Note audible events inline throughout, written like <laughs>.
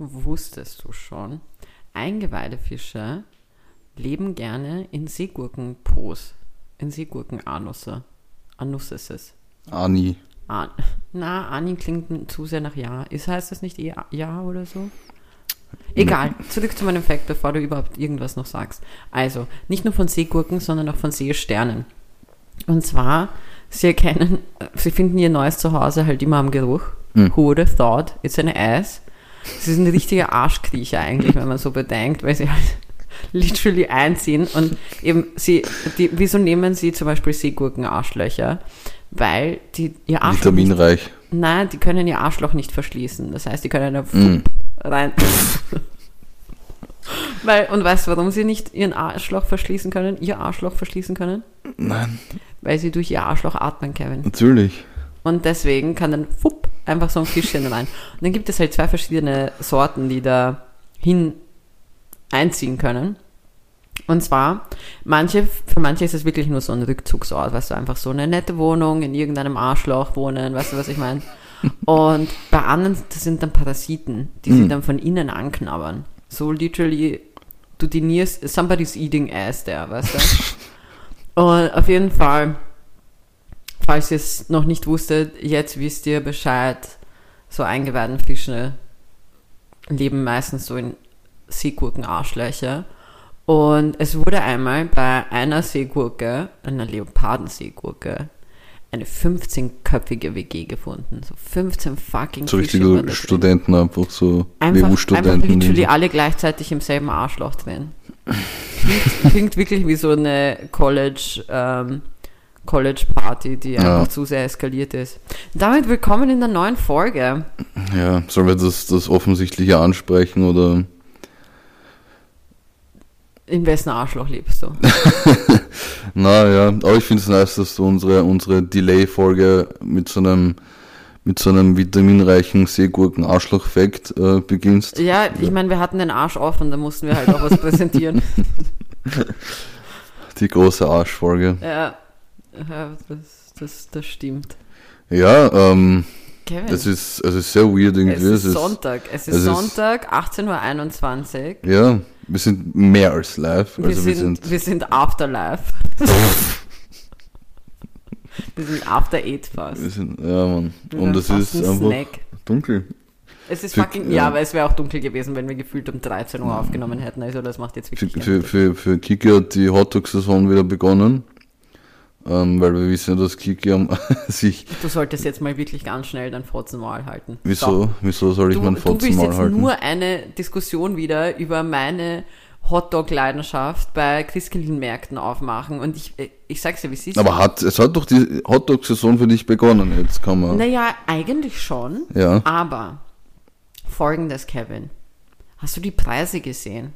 wusstest du schon, Eingeweidefische leben gerne in Seegurkenpos, in Seegurkenanusse. Anusses. Ani. An Na, Ani klingt zu sehr nach Ja. Ist, heißt das nicht eher Ja oder so? Egal, zurück zu meinem Fact, bevor du überhaupt irgendwas noch sagst. Also, nicht nur von Seegurken, sondern auch von Seesternen. Und zwar, sie erkennen, sie finden ihr neues Zuhause halt immer am Geruch. Hm. Who would have thought? It's an ass. Sie sind richtige Arschkriecher eigentlich, wenn man so bedenkt, weil sie halt <laughs> literally einziehen und eben sie, die, wieso nehmen sie zum Beispiel Seegurken-Arschlöcher? Weil die ihr Arschloch nicht, Vitaminreich. nein, die können ihr Arschloch nicht verschließen. Das heißt, die können da Mm. rein. <laughs> Weil, und weißt du, warum sie nicht ihren Arschloch verschließen können, ihr Arschloch verschließen können? Nein, Weil sie durch ihr Arschloch atmen, Kevin. natürlich. Und deswegen kann dann fupp, einfach so ein Fischchen rein. Und dann gibt es halt zwei verschiedene Sorten, die da hin einziehen können. Und zwar, manche, für manche ist es wirklich nur so ein Rückzugsort, weißt du, einfach so eine nette Wohnung in irgendeinem Arschloch wohnen, weißt du, was ich meine? Und bei anderen, das sind dann Parasiten, die sie dann von innen anknabbern. So literally, du dinierst, somebody's eating ass there, weißt du? <laughs> Und auf jeden Fall, falls ihr es noch nicht wusstet, jetzt wisst ihr Bescheid, so eingeweihten Fische leben meistens so in Seegurken-Arschlöcher. Und es wurde einmal bei einer Seegurke, einer Leopardenseegurke, eine 15-köpfige WG gefunden. So 15 fucking So richtige drin. Studenten einfach so. Einfach, einfach WU-Studenten. literally alle gleichzeitig im selben Arschloch drin. Klingt, klingt wirklich wie so eine College, ähm, College Party, die Ja. einfach zu sehr eskaliert ist. Damit willkommen in der neuen Folge. Ja, sollen wir das, das Offensichtliche ansprechen oder? In wessen Arschloch lebst du? <laughs> Naja, aber ich finde es nice, dass du unsere, unsere Delay-Folge mit so einem mit so einem vitaminreichen Seegurken-Arschloch-Fact äh, beginnst. Ja, ich meine, wir hatten den Arsch offen, da mussten wir halt auch was präsentieren. <laughs> Die große Arschfolge. ja, ja das, das, das stimmt. Ja, ähm, Kevin, es ist, es ist sehr weird irgendwie. es ist Sonntag. Es ist es Sonntag, 18.21 Uhr. ja, wir sind mehr als live. Wir, Also wir sind, sind, wir sind Afterlife. <laughs> wir sind After Eight fast. wir sind, ja man. Wir Und es ist ein einfach Snack. dunkel. Es ist Für- fucking, ja. ja, aber es wäre auch dunkel gewesen, wenn wir gefühlt um 13 Uhr aufgenommen hätten. Also das macht jetzt Für, wirklich für, für, für Kiki hat die Hotdog-Saison wieder begonnen. Ähm, weil wir wissen ja, dass Kiki am, <laughs> sich. Du solltest jetzt mal wirklich ganz schnell dein Fotzenmal halten. Wieso, So. wieso soll ich Du, meinen du Fotzen willst mal jetzt halten? nur eine Diskussion wieder über meine Hotdog-Leidenschaft bei Christkindlmärkten aufmachen. Und ich, ich sag's dir, wie es ist. Aber hat, es hat doch die Hotdog-Saison für dich begonnen, jetzt kann man. Naja, eigentlich schon. Ja. Aber folgendes, Kevin. Hast du die Preise gesehen?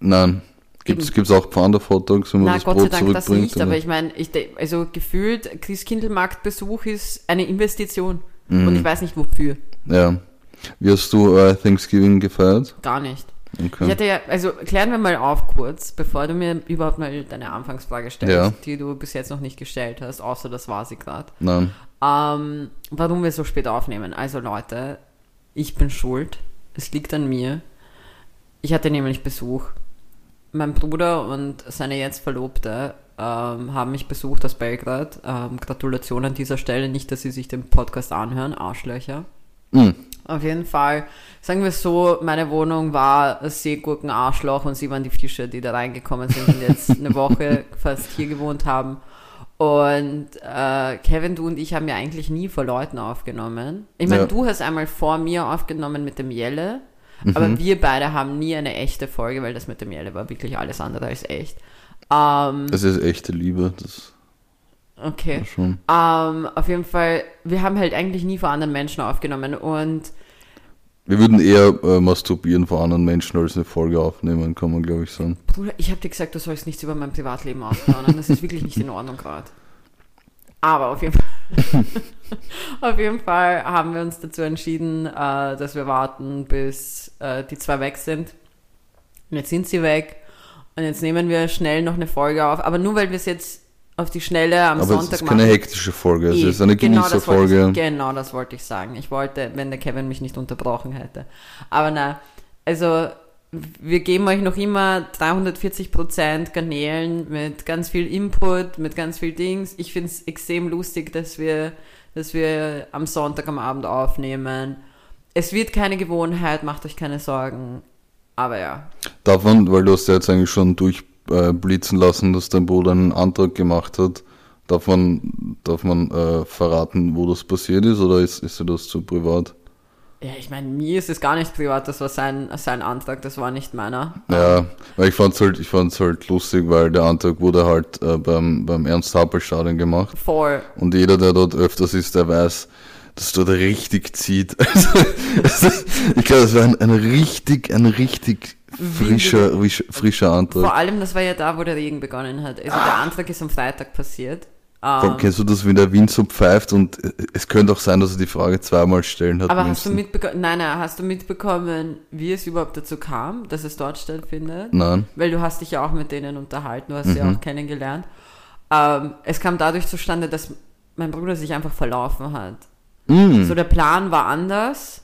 Nein. Eben. gibt's auch Pfand-Hotdogs, wenn man Na, das Gott sei Brot Dank das nicht, aber ich meine, ich, also gefühlt, Christkindlmarktbesuch ist eine Investition. Mhm. Und ich weiß nicht wofür. Ja. Wie hast du äh, Thanksgiving gefeiert? Gar nicht. Okay. Ich hatte ja, also klären wir mal auf kurz, bevor du mir überhaupt mal deine Anfangsfrage stellst, Ja. die du bis jetzt noch nicht gestellt hast, außer das war sie gerade. Nein. Ähm, warum wir so spät aufnehmen. Also Leute, ich bin schuld. Es liegt an mir. Ich hatte nämlich Besuch. Mein Bruder und seine jetzt Verlobte ähm, haben mich besucht aus Belgrad. Ähm, Gratulation an dieser Stelle. Nicht, dass sie sich den Podcast anhören. Arschlöcher. Hm. Auf jeden Fall, sagen wir es so, meine Wohnung war Seegurken Arschloch und sie waren die Fische, die da reingekommen sind und jetzt eine <laughs> Woche fast hier gewohnt haben. Und äh, Kevin, du und ich haben ja eigentlich nie vor Leuten aufgenommen. Ich meine, Ja. du hast einmal vor mir aufgenommen mit dem Jelle, aber wir beide haben nie eine echte Folge, weil das mit dem Jelle war wirklich alles andere als echt. Ähm, Es ist echte Liebe, das okay. schon. Ähm, auf jeden Fall, wir haben halt eigentlich nie vor anderen Menschen aufgenommen und Wir würden eher äh, masturbieren vor anderen Menschen als eine Folge aufnehmen, kann man glaube ich sagen. Bruder, ich habe dir gesagt, du sollst nichts über mein Privatleben aufplanen. Das ist wirklich nicht in Ordnung gerade. Aber auf jeden Fall, <laughs> auf jeden Fall haben wir uns dazu entschieden, äh, dass wir warten, bis äh, die zwei weg sind. Und jetzt sind sie weg. Und jetzt nehmen wir schnell noch eine Folge auf. Aber nur weil wir es jetzt auf die Schnelle am Aber es Sonntag ist keine machen. hektische Folge, es Eh, ist eine genau Genießerfolge. genau das wollte ich sagen. Ich wollte, wenn der Kevin mich nicht unterbrochen hätte. Aber na, Also wir geben euch noch immer 340% Garnelen mit ganz viel Input, mit ganz viel Dings. Ich finde es extrem lustig, dass wir, dass wir am Sonntag am Abend aufnehmen. Es wird keine Gewohnheit, macht euch keine Sorgen. Aber ja. Davon, weil du hast ja jetzt eigentlich schon durchblitzen lassen, dass dein Bruder einen Antrag gemacht hat, darf man, darf man äh, verraten, wo das passiert ist oder ist, ist dir das zu privat? Ja, ich meine, mir ist es gar nicht privat, das war sein, sein Antrag, das war nicht meiner. Ja, weil ich fand's halt, ich fand's halt lustig, weil der Antrag wurde halt äh, beim, beim Ernst-Happel-Stadion gemacht. Voll. Und jeder, der dort öfters ist, der weiß, dass dort richtig zieht. <laughs> Also, also, ich glaube, das war ein, ein richtig, ein richtig frischer, frisch- frischer Antrag. Vor allem, das war ja da, wo der Regen begonnen hat. Also der Antrag ist am Freitag passiert. Vor- Ähm, Kennst du das, wenn der Wind so pfeift und äh, es könnte auch sein, dass er die Frage zweimal stellen hat aber hast du mitbekommen, nein, nein, hast du mitbekommen, wie es überhaupt dazu kam, dass es dort stattfindet? Nein. Weil du hast dich ja auch mit denen unterhalten, du hast Mhm. sie auch kennengelernt. Ähm, es kam dadurch zustande, dass mein Bruder sich einfach verlaufen hat. Mm. So der Plan war anders.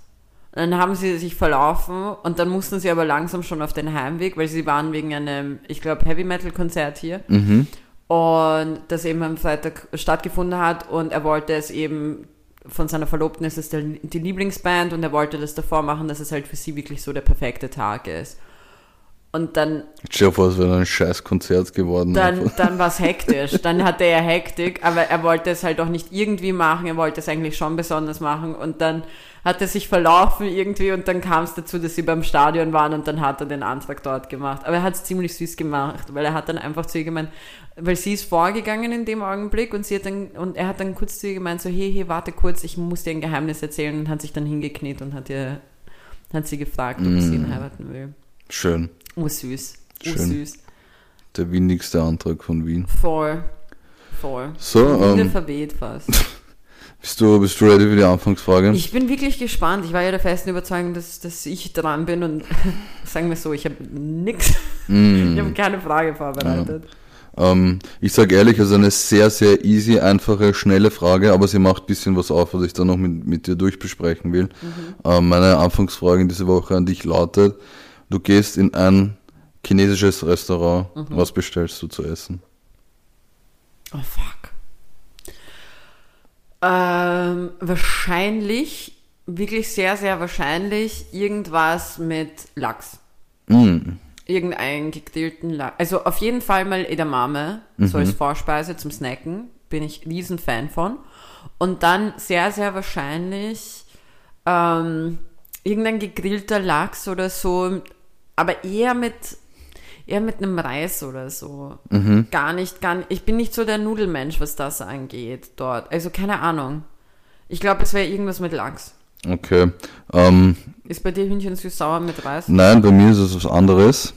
Dann haben sie sich verlaufen und dann mussten sie aber langsam schon auf den Heimweg, weil sie waren wegen einem, ich glaube, Heavy Metal Konzert hier. Mhm. Und das eben am Freitag stattgefunden hat und er wollte es eben von seiner Verlobten ist es der, die Lieblingsband und er wollte das davor machen, dass es halt für sie wirklich so der perfekte Tag ist. Und dann Stell dir vor, es wäre ein scheiß Konzert geworden. dann, einfach. dann war es hektisch. Dann hatte er Hektik, aber er wollte es halt auch nicht irgendwie machen, er wollte es eigentlich schon besonders machen und dann hat er sich verlaufen irgendwie und dann kam es dazu, dass sie beim Stadion waren und dann hat er den Antrag dort gemacht. Aber er hat es ziemlich süß gemacht, weil er hat dann einfach zu ihr gemeint, weil sie ist vorgegangen in dem Augenblick und sie hat dann, und er hat dann kurz zu ihr gemeint, so, hey, hey, warte kurz, ich muss dir ein Geheimnis erzählen und hat sich dann hingekniet und hat ihr, hat sie gefragt, ob sie ihn heiraten will. Schön. Oh, süß. Oh, Schön. süß. Der windigste Antrag von Wien. Voll. Voll. So, Winde ähm, verweht fast. <laughs> bist du, bist du ready für die Anfangsfrage? Ich bin wirklich gespannt. Ich war ja der festen Überzeugung, dass, dass ich dran bin und <laughs> sagen wir so, ich habe nix. Mm. Ich habe keine Frage vorbereitet. Ähm, ich sage ehrlich, also eine sehr, sehr easy, einfache, schnelle Frage, aber sie macht ein bisschen was auf, was ich dann noch mit, mit dir durchbesprechen will. Ähm, meine Anfangsfrage in dieser Woche an dich lautet, du gehst in ein chinesisches Restaurant, was bestellst du zu essen? Oh fuck. Ähm, wahrscheinlich, wirklich sehr, sehr wahrscheinlich irgendwas mit Lachs. Mm. Irgendeinen gegrillten Lachs. Also auf jeden Fall mal Edamame, so als Vorspeise zum Snacken. Bin ich riesen Fan von. Und dann sehr, sehr wahrscheinlich ähm, irgendein gegrillter Lachs oder so, aber eher mit eher mit einem Reis oder so. Gar nicht, gar nicht. Ich bin nicht so der Nudelmensch, was das angeht dort. Also keine Ahnung. Ich glaube, es wäre irgendwas mit Lachs. Okay. Ähm, Ist bei dir Hühnchen süß-sauer mit Reis? Nein, bei mir ist es was anderes.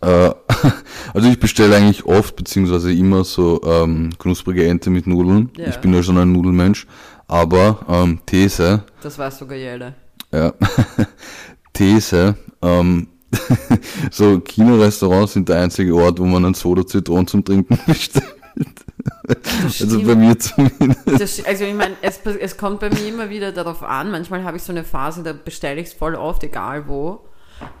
Äh, <laughs> also ich bestelle eigentlich oft, beziehungsweise immer so ähm, knusprige Ente mit Nudeln. Ja. Ich bin ja schon ein Nudelmensch. Aber ähm, These, Das weiß sogar jeder. ja, <laughs> These, ähm, <laughs> so Kino-Restaurants sind der einzige Ort, wo man einen Soda Zitron zum Trinken <laughs> bestellt. Also bei mir zumindest. Also ich meine, es, es kommt bei mir immer wieder darauf an. Manchmal habe ich so eine Phase, da bestelle ich es voll oft, egal wo.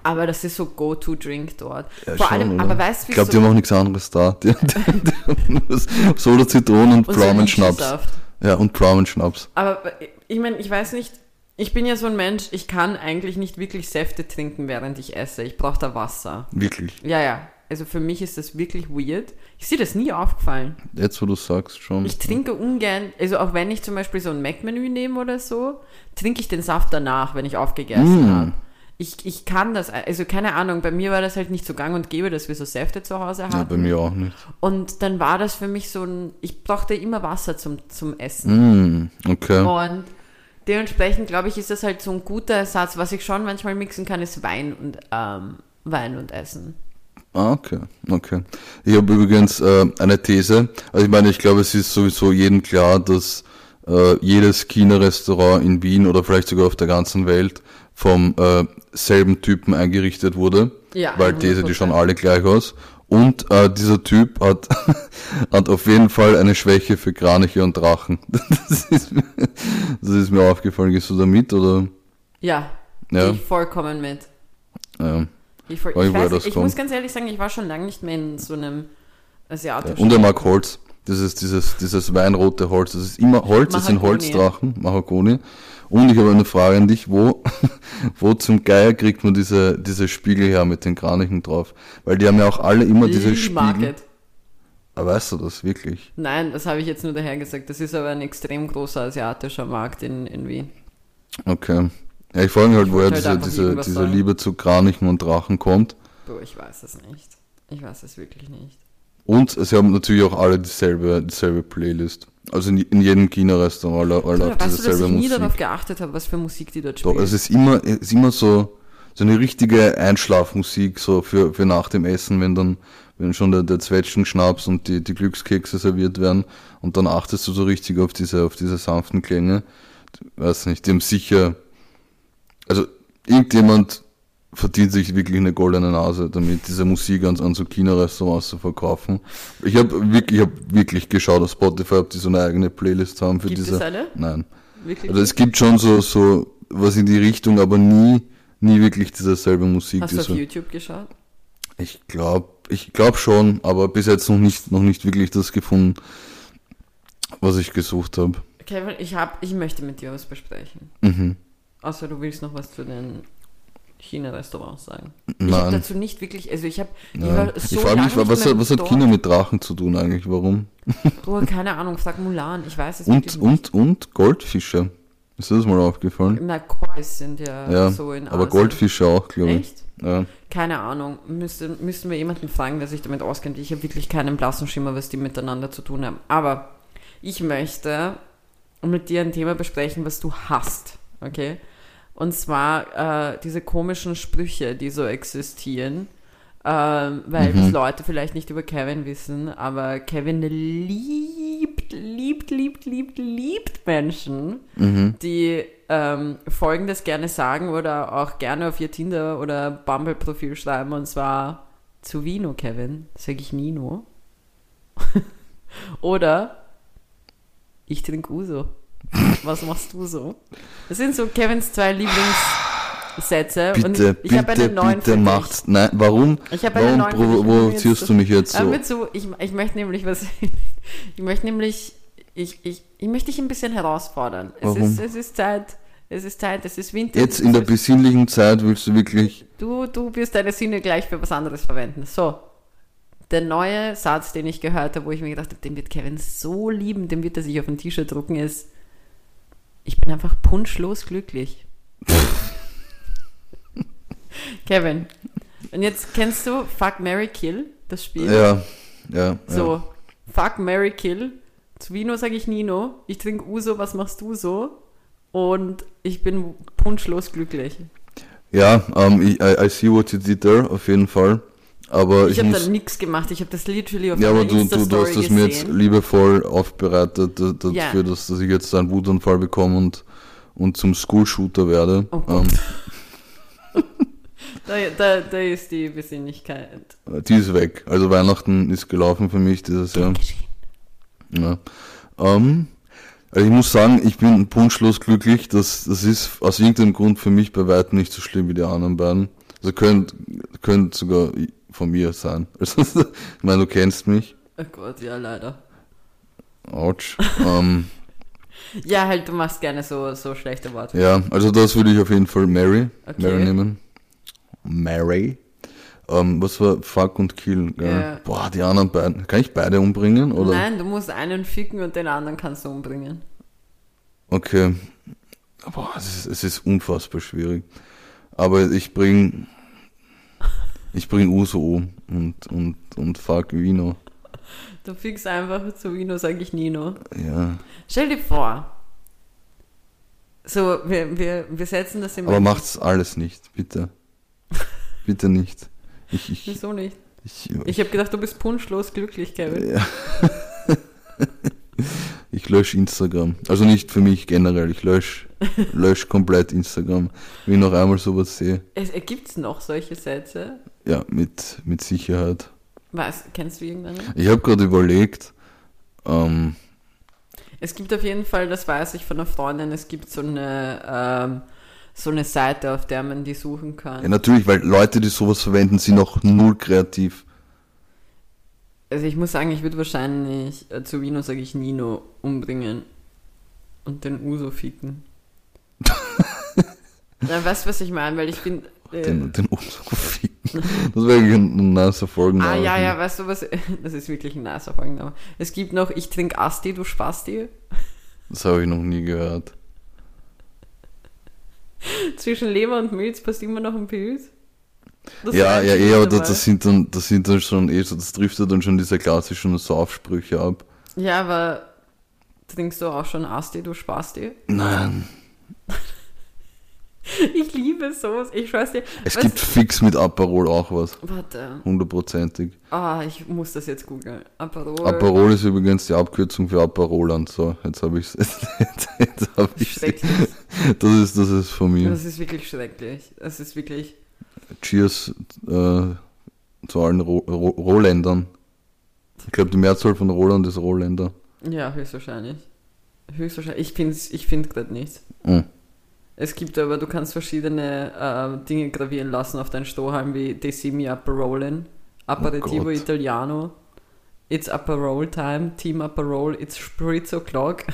Aber das ist so Go-To-Drink dort. Ja, Vor schon, allem, oder? aber weißt du, Ich wie glaube, die haben auch nichts anderes da. Die, die, die haben nur Soda Zitron und und so Pflaumenschnaps. Ja, und Pflaumenschnaps. Aber ich meine, ich weiß nicht, ich bin ja so ein Mensch, ich kann eigentlich nicht wirklich Säfte trinken, während ich esse. Ich brauche da Wasser. Wirklich. Ja, ja. Also für mich ist das wirklich weird. Ich sehe das nie aufgefallen. Jetzt, wo du sagst, schon. Ich trinke ungern, also auch wenn ich zum Beispiel so ein Mac-Menü nehme oder so, trinke ich den Saft danach, wenn ich aufgegessen Mm. habe. Ich, ich kann das, also keine Ahnung, bei mir war das halt nicht so gang und gäbe, dass wir so Säfte zu Hause hatten. Ja, bei mir auch nicht. Und dann war das für mich so ein, ich brauchte immer Wasser zum, zum Essen. Mm, okay. Und dementsprechend, glaube ich, ist das halt so ein guter Ersatz. Was ich schon manchmal mixen kann, ist Wein und, ähm, Wein und Essen. Ah, okay, okay. Ich habe übrigens äh, eine These. Also ich meine, ich glaube, es ist sowieso jedem klar, dass äh, jedes China-Restaurant in Wien oder vielleicht sogar auf der ganzen Welt vom äh, selben Typen eingerichtet wurde. Ja, Weil die sehen die 100%. schauen alle gleich aus. Und äh, dieser Typ hat, <laughs> hat auf jeden Fall eine Schwäche für Kraniche und Drachen. <laughs> Das ist, mir- das ist mir aufgefallen. Gehst du da mit oder? Ja, Ja. ich vollkommen mit. Ja. Ich, voll- ich, ich, weiß, ich kommt. muss ganz ehrlich sagen, ich war schon lange nicht mehr in so einem asiatischen. Und er mag Holz. Das ist dieses, dieses weinrote Holz. Das ist immer Holz, das sind Mahagoni. Holzdrachen, Mahagoni. Und ich habe eine Frage an dich, wo, <laughs> wo zum Geier kriegt man diese, diese Spiegel her mit den Kranichen drauf? Weil die haben ja auch alle immer diese Lee Spiegel. Market. Ah, weißt du das wirklich? Nein, das habe ich jetzt nur daher gesagt. Das ist aber ein extrem großer asiatischer Markt in, in Wien. Okay. Ja, ich frage mich halt, Ich woher halt diese, diese, diese sagen. Liebe zu Kranichen und Drachen kommt. Boah, ich weiß es nicht. Ich weiß es wirklich nicht. Und sie haben natürlich auch alle dieselbe, dieselbe Playlist. Also in, in jedem China-Restaurant auf weißt du, dass ich nie Musik. darauf geachtet habe, was für Musik die dort Doch, spielen? es ist immer, es ist immer so, so eine richtige Einschlafmusik, so für, für nach dem Essen, wenn dann, wenn schon der, der Zwetschgenschnaps und die, die Glückskekse serviert werden und dann achtest du so richtig auf diese, auf diese sanften Klänge. Weiß nicht, die haben sicher, also irgendjemand verdient sich wirklich eine goldene Nase damit, diese Musik an, an so China-Restaurants zu verkaufen. Ich habe wirklich, ich hab wirklich geschaut auf Spotify, ob die so eine eigene Playlist haben für Gibt diese. es eine? Nein. Wirklich? Also es gibt schon so, so was in die Richtung, aber nie, nie wirklich dieselbe Musik. Hast du auf so, YouTube geschaut? ich glaube, ich glaube schon, aber bis jetzt noch nicht, noch nicht wirklich das gefunden, was ich gesucht habe. Kevin, ich, hab, ich möchte mit dir was besprechen. Mhm. Außer du willst noch was zu den China-Restaurants sagen. Ich habe Nein. dazu nicht wirklich, also ich habe, ich Ja. Ich so frage lange mich, was, was hat. China mit Drachen zu tun eigentlich? Warum? <laughs> Oh, keine Ahnung, frag Mulan, ich weiß es Und, nicht. und, und Goldfische. Ist dir das mal aufgefallen? Na, Kois sind ja, Ja, so in aber Asien. Goldfische auch, glaube ich. Echt? Ja. Keine Ahnung. Müsste, müssten wir jemanden fragen, der sich damit auskennt. Ich habe wirklich keinen blassen Schimmer, was die miteinander zu tun haben. Aber ich möchte mit dir ein Thema besprechen, was du hast. Okay? Und zwar äh, diese komischen Sprüche, die so existieren. Ähm, weil das Leute vielleicht nicht über Kevin wissen, aber Kevin liebt, liebt, liebt, liebt, liebt Menschen, die ähm, Folgendes gerne sagen oder auch gerne auf ihr Tinder- oder Bumble-Profil schreiben und zwar zu Vino, Kevin, sage ich Nino. <laughs> oder ich trinke Uso. Was machst du so? Das sind so Kevins zwei Lieblingssätze. und Bitte, ich habe bitte, einen neuen bitte macht's. Nein, warum? Ich habe einen Warum neuen provozierst du mich jetzt so? zu, ich, ich möchte nämlich was. <laughs> Ich möchte nämlich. Ich, ich, ich möchte dich ein bisschen herausfordern. Es Warum? ist, es ist Zeit. Es ist Zeit, es ist Winter. Jetzt in der besinnlichen Zeit willst du wirklich. Du, du wirst deine Sinne gleich für was anderes verwenden. So. Der neue Satz, den ich gehört habe, wo ich mir gedacht habe, den wird Kevin so lieben, den wird er sich auf ein T-Shirt drucken, ist, ich bin einfach punschlos glücklich. <laughs> Kevin, und jetzt kennst du Fuck, Mary Kill, das Spiel? Ja, ja. ja. So, Fuck, Mary Kill. Zu Vino sage ich Nino. Ich trinke Uso, was machst du so? Und ich bin punschlos glücklich. Ja, ähm, ich, I, I see what you did there, auf jeden Fall. Aber Ich ich, habe da nichts gemacht. Ich habe das literally auf Ja, aber du, du, du hast das mir jetzt liebevoll aufbereitet da- dafür, Ja. dass, dass ich jetzt einen Wutanfall bekomme und, und zum School-Shooter werde. Oh ähm, <laughs> Da, da, da ist die Besinnlichkeit. die ist weg. Also Weihnachten ist gelaufen für mich dieses Jahr. Ja. Ähm, also ich muss sagen, ich bin punschlos glücklich. Das, das ist aus irgendeinem Grund für mich bei weitem nicht so schlimm wie die anderen beiden. Also könnte könnt sogar von mir sein. Also, <laughs> ich meine, du kennst mich. Oh Gott, ja, leider. Autsch. ähm, <laughs> Ja, halt, du machst gerne so, so schlechte Worte. ja, also das würde ich auf jeden Fall Mary, Okay. Mary nehmen. Mary. Ähm, was war Fuck und Kill? Gell? Ja. Boah, die anderen beiden. Kann ich beide umbringen? Oder? Nein, du musst einen ficken und den anderen kannst du umbringen. Okay. Boah, es ist, es ist unfassbar schwierig. Aber ich bring, ich bring Uso um und, und, und fuck Vino. Du fickst einfach zu Vino, sage ich Nino. Ja. Stell dir vor, so, wir, wir, wir setzen das in Aber macht's alles nicht, bitte. bitte nicht. Ich, ich, Wieso nicht? ich, Ich habe gedacht, du bist punschlos glücklich, Kevin. ja. <laughs> ich lösche Instagram. Also nicht für mich generell. Ich lösche lösch komplett Instagram. Wenn ich noch einmal sowas sehe. Es, Gibt es noch solche Sätze? Ja, mit, mit Sicherheit. Was, kennst du irgendeinen? Ich habe gerade überlegt, ähm, Es gibt auf jeden Fall, das weiß ich von einer Freundin, es gibt so eine, ähm, so eine Seite, auf der man die suchen Ja, kann. natürlich, weil Leute, die sowas verwenden, sind noch null kreativ. Also ich muss sagen, ich würde wahrscheinlich äh, zu Vino, sage ich, Nino umbringen und den Uso ficken. <laughs> Na, weißt du, was ich meine? Weil ich bin... Äh, Den, den Uso ficken. Das wäre ein, nicer Folgenname. ah, ja, ja, weißt du was? <laughs> Das ist wirklich ein nicer Folgenname. Es gibt noch, ich trinke Asti, du Spasti. Das habe ich noch nie gehört. <laughs> Zwischen Leber und Milz passt immer noch ein Pilz. Das ja, ja, eh, aber das, das sind dann, das sind dann schon eh so, das trifft ja dann schon diese klassischen Saufsprüche ab. Ja, aber trinkst du auch schon Asti, du Spasti? Nein. <laughs> Ich liebe sowas. Ich schwör's dir. Es gibt fix mit Aperol auch was. Warte. Hundertprozentig. Ah, ich muss das jetzt googeln. Aperol. Aperol ist übrigens die Abkürzung für Aperoland. So, jetzt habe ich es. <laughs> Jetzt, jetzt hab ich's. Schrecklich. Das ist, das ist von mir. Das ist wirklich schrecklich. Das ist wirklich. Cheers äh, zu allen Ro Ro Rohländern. Ich glaube, die Mehrzahl von Roland ist Rohländer. Ja, höchstwahrscheinlich. Höchstwahrscheinlich. Ich finde ich find gerade nichts. Mhm. Es gibt aber, du kannst verschiedene äh, Dinge gravieren lassen auf deinen Strohhalm wie Decimi Aperolin, Aperitivo Oh. Italiano, It's Aperol Time, Team Aperol, It's Spritz O'Clock.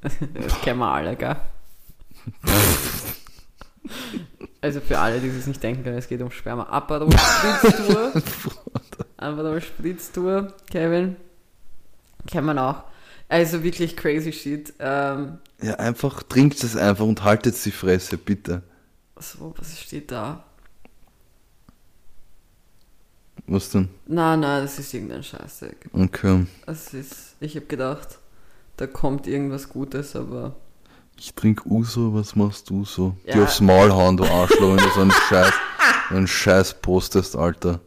das <laughs> kennen wir alle, gell? Also für alle, die es nicht denken können, es geht um Sperma. Aperol Spritztour. <laughs> Aperol Spritztour, Kevin. Kennen wir auch. Also wirklich crazy shit. Ähm, Ja, einfach trinkt es einfach und haltet die Fresse, bitte. so, was steht da? Was denn? Na, na, das ist irgendein Scheiße. Okay. Das ist, ich habe gedacht, da kommt irgendwas Gutes, aber Ich trink Uso, was machst du so? Die Ja. aufs Maul hauen, du Arschloch, wenn du so einen Scheiß, <laughs> einen Scheiß postest, Alter.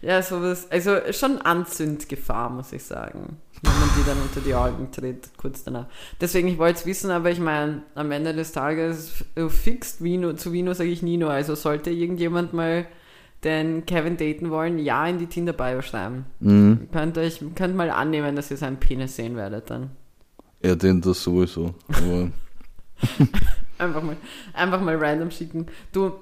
Ja, sowas, also schon Anzündgefahr, muss ich sagen. Wenn man die dann unter die Augen tritt, kurz danach. Deswegen, ich wollte es wissen, aber ich meine, am Ende des Tages äh, fixt Vino, zu Vino sage ich Nino, also sollte irgendjemand mal den Kevin daten wollen, ja in die Tinder-Bio schreiben. Mhm. Könnt euch, könnt mal annehmen, dass ihr seinen Penis sehen werdet dann. Er den das sowieso. Aber <laughs> Einfach mal, einfach mal random schicken. Du,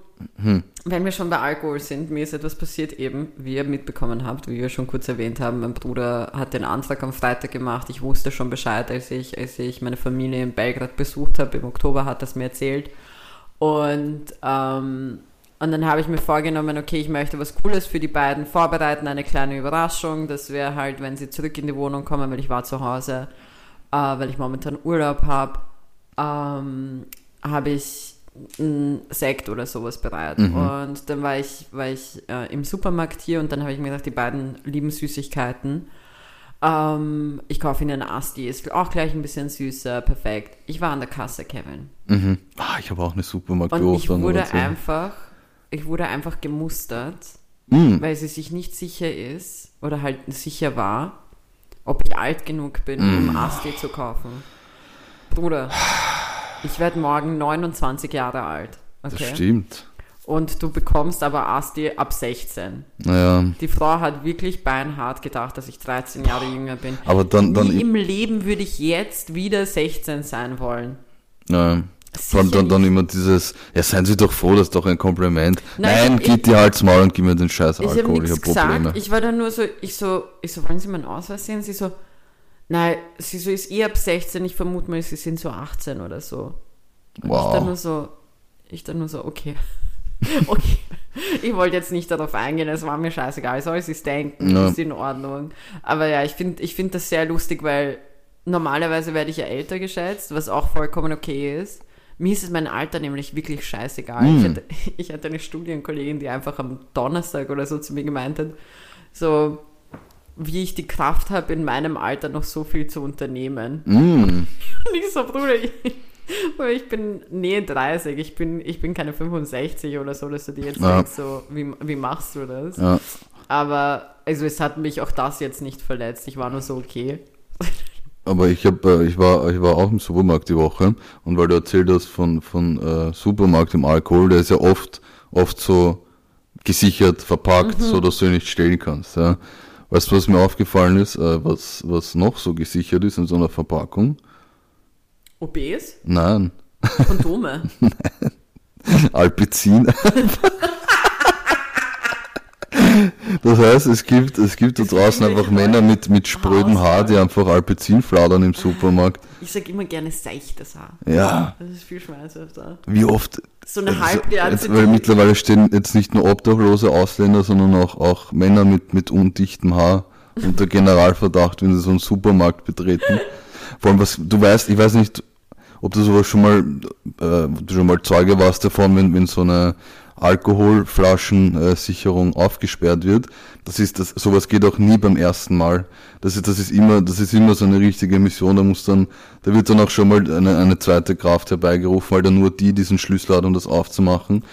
Hm. wenn wir schon bei Alkohol sind, mir ist etwas passiert eben, wie ihr mitbekommen habt, wie wir schon kurz erwähnt haben. Mein Bruder hat den Antrag am Freitag gemacht. Ich wusste schon Bescheid, als ich, als ich meine Familie in Belgrad besucht habe. Im Oktober hat das mir erzählt. Und, ähm, und dann habe ich mir vorgenommen, okay, ich möchte was Cooles für die beiden vorbereiten, eine kleine Überraschung. Das wäre halt, wenn sie zurück in die Wohnung kommen, weil ich war zu Hause, äh, weil ich momentan Urlaub habe, ähm, habe ich einen Sekt oder sowas bereit. Mhm. Und dann war ich, war ich äh, im Supermarkt hier und dann habe ich mir gedacht, die beiden lieben Süßigkeiten. Ähm, ich kaufe ihnen Asti, ist auch gleich ein bisschen süßer, perfekt. Ich war an der Kasse, Kevin. mhm. ah, ich habe auch eine Supermarkt Und ich wurde so. einfach, ich wurde einfach gemustert, Mhm. weil sie sich nicht sicher ist oder halt sicher war, ob ich alt genug bin, um Asti zu kaufen. Bruder, ich werde morgen 29 Jahre alt. Das Okay. stimmt. Und du bekommst aber Asti ab 16. Naja, Die Frau hat wirklich beinhart gedacht, dass ich 13 Jahre jünger bin. aber dann, dann, Nie im Leben würde ich jetzt wieder 16 sein wollen. ja. Vor allem dann, dann immer dieses, ja, seien Sie doch froh, das ist doch ein Kompliment. Nein, Nein, ich- geht dir halt's Maul und gib mir den scheiß Ich Alkohol, ich nichts habe Probleme. gesagt. Ich war dann nur so, ich so, ich so, wollen Sie meinen Ausweis sehen? Sie so, nein, sie so ist eh ab 16, ich vermute mal, sie sind so 18 oder so. Und Ich dann nur wow. so, ich dann nur so, okay. <laughs> okay. Ich wollte jetzt nicht darauf eingehen, es war mir scheißegal, soll sie es denken, Ja. ist in Ordnung. Aber ja, ich finde ich find das sehr lustig, weil normalerweise werde ich ja älter geschätzt, was auch vollkommen okay ist. Mir ist es mein Alter nämlich wirklich scheißegal. Mm. Ich, hatte, <laughs> ich hatte eine Studienkollegin, die einfach am Donnerstag oder so zu mir gemeint hat, so wie ich die Kraft habe, in meinem Alter noch so viel zu unternehmen. Mm. Und ich so, Bruder, ich, ich bin Nähe 30, ich bin, ich bin keine 65 oder so, dass du dir jetzt Ja. denkst, so, wie, wie machst du das? Ja. Aber, also es hat mich auch das jetzt nicht verletzt, ich war nur so, okay. Aber ich hab, äh, ich war, ich war auch im Supermarkt die Woche und weil du erzählt hast von, von äh, Supermarkt im Alkohol, der ist ja oft, oft so gesichert, verpackt, so dass du ihn nicht stehlen kannst. Ja. Weißt du, was mir aufgefallen ist, äh, was, was noch so gesichert ist in so einer Verpackung? OBs? Nein, Kondome? <laughs> Alpizin. <laughs> Das heißt, es gibt, es gibt da draußen einfach Männer mit, mit sprödem Haar, die einfach Alpizin fladern im Supermarkt. Ich sag immer gerne seichtes Haar. Ja, Das ist viel schmerzhafter. wie oft. So eine Also, Halbglatze. jetzt, weil mittlerweile stehen jetzt nicht nur obdachlose Ausländer, sondern auch, auch Männer mit, mit undichtem Haar unter <laughs> Generalverdacht, wenn sie so einen Supermarkt betreten. Vor allem, was, du weißt, ich weiß nicht, ob du sowas schon mal, äh, schon mal Zeuge warst davon, wenn, wenn so eine Alkoholflaschensicherung aufgesperrt wird. Das ist das, sowas geht auch nie beim ersten Mal. Das ist, das ist immer, das ist immer so eine richtige Mission. Da muss dann, da wird dann auch schon mal eine, eine zweite Kraft herbeigerufen, weil dann nur die diesen Schlüssel hat, um das aufzumachen.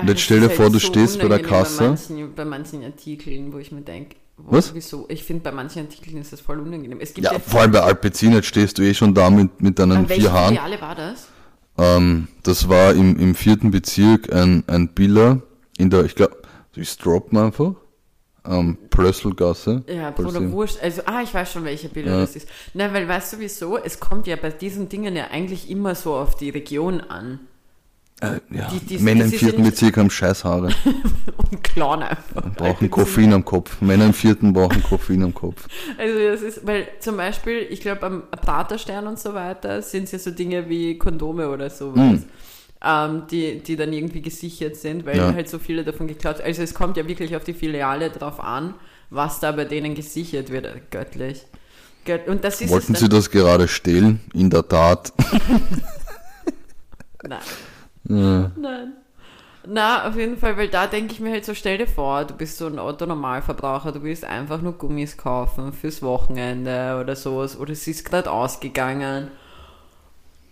Und jetzt stell dir vor, du so stehst bei der Kasse. Bei manchen, bei manchen Artikeln, wo ich mir denke, Was? Wieso? Ich finde, bei manchen Artikeln ist das voll unangenehm. Es gibt Ja, ja, vor allem bei Alpecin, jetzt stehst du eh schon da mit, mit deinen an vier Haaren. Filiale war das? Ähm, das war im, im vierten Bezirk ein, ein Biller in der, ich glaube, ich droppen einfach, ähm, Plösselgasse. Ja, Bruder Wurscht. Also, ah, ich weiß schon, welcher Bilder Ja. das ist. Nein, weil weißt du wieso? Es kommt ja bei diesen Dingen ja eigentlich immer so auf die Region an. Äh, ja. Die- die- Männer im vierten Bezirk haben Scheißhaare, <laughs> Und Clown einfach. brauchen Koffein am Kopf. Männer im vierten brauchen Koffein am Kopf. Also das ist, weil zum Beispiel, ich glaube am Praterstern und so weiter sind es ja so Dinge wie Kondome oder sowas, ähm, die, die dann irgendwie gesichert sind, weil Ja. halt so viele davon geklaut Also es kommt ja wirklich auf die Filiale drauf an, was da bei denen gesichert wird, göttlich. Gött und das ist Wollten Sie das gerade stehlen? In der Tat. <laughs> Nein. Ja. Nein. Na, auf jeden Fall, weil da denke ich mir halt so, stell dir vor, du bist so ein Otto-Normalverbraucher, du willst einfach nur Gummis kaufen fürs Wochenende oder sowas, oder es ist gerade ausgegangen.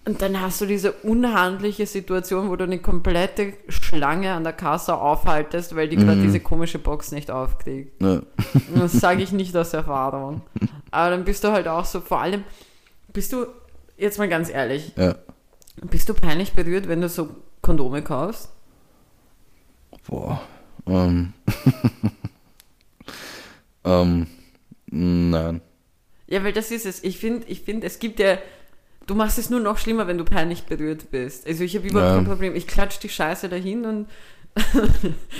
Und dann hast du diese unhandliche Situation, wo du eine komplette Schlange an der Kasse aufhaltest, weil die gerade diese komische Box nicht aufkriegt. Ja. <laughs> Das sage ich nicht aus Erfahrung. Aber dann bist du halt auch so, vor allem, bist du, jetzt mal ganz ehrlich, ja. Bist du peinlich berührt, wenn du so Kondome kaufst? Boah. Ähm. <laughs> ähm. Nein. Ja, weil das ist es. Ich finde, ich finde, es gibt ja. Du machst es nur noch schlimmer, wenn du peinlich berührt bist. Also ich habe überhaupt Ja. kein Problem. Ich klatsch die Scheiße dahin und,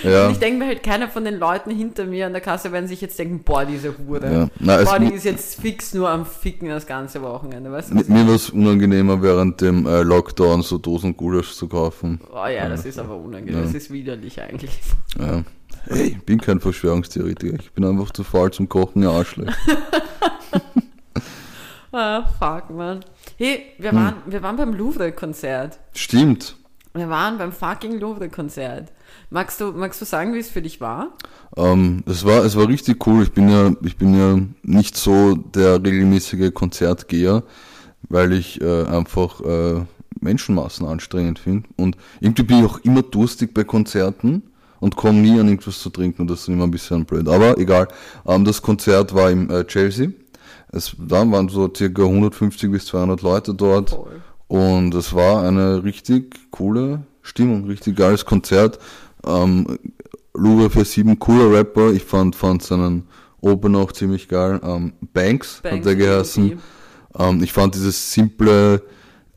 Ja. und ich denke mir halt, keiner von den Leuten hinter mir an der Kasse werden sich jetzt denken, boah, diese Hure. Ja. Es boah, die ist jetzt fix nur am Ficken das ganze Wochenende, weißt du? Mir war es unangenehmer, während dem äh, Lockdown so Dosen Gulasch zu kaufen. Oh ja, das ist aber unangenehm. Ja. Das ist widerlich eigentlich. Ja. Hey, ich bin kein Verschwörungstheoretiker. Ich bin einfach zu faul zum Kochen, ihr Arschloch. <laughs> <laughs> Ah, fuck, man. Hey, wir Hm. waren, wir waren beim Louvre-Konzert. Stimmt. Wir waren beim fucking Louvre-Konzert. Magst du, magst du sagen, wie es für dich war? Ähm, es war, es war richtig cool. Ich bin ja, ich bin ja nicht so der regelmäßige Konzertgeher, weil ich äh, einfach äh, Menschenmassen anstrengend finde. Und irgendwie bin ich auch immer durstig bei Konzerten und komme nie an irgendwas zu trinken und das ist immer ein bisschen blöd. Aber egal. Ähm, das Konzert war im äh, Chelsea. Es da waren so circa 150 bis 200 Leute dort. Voll. Und es war eine richtig coole Stimmung, richtig geiles Konzert. Ähm, Louvre für sieben cooler Rapper. Ich fand, fand seinen Open auch ziemlich geil. Ähm, Banks, hat Banks der und geheißen. Ähm, ich fand dieses simple,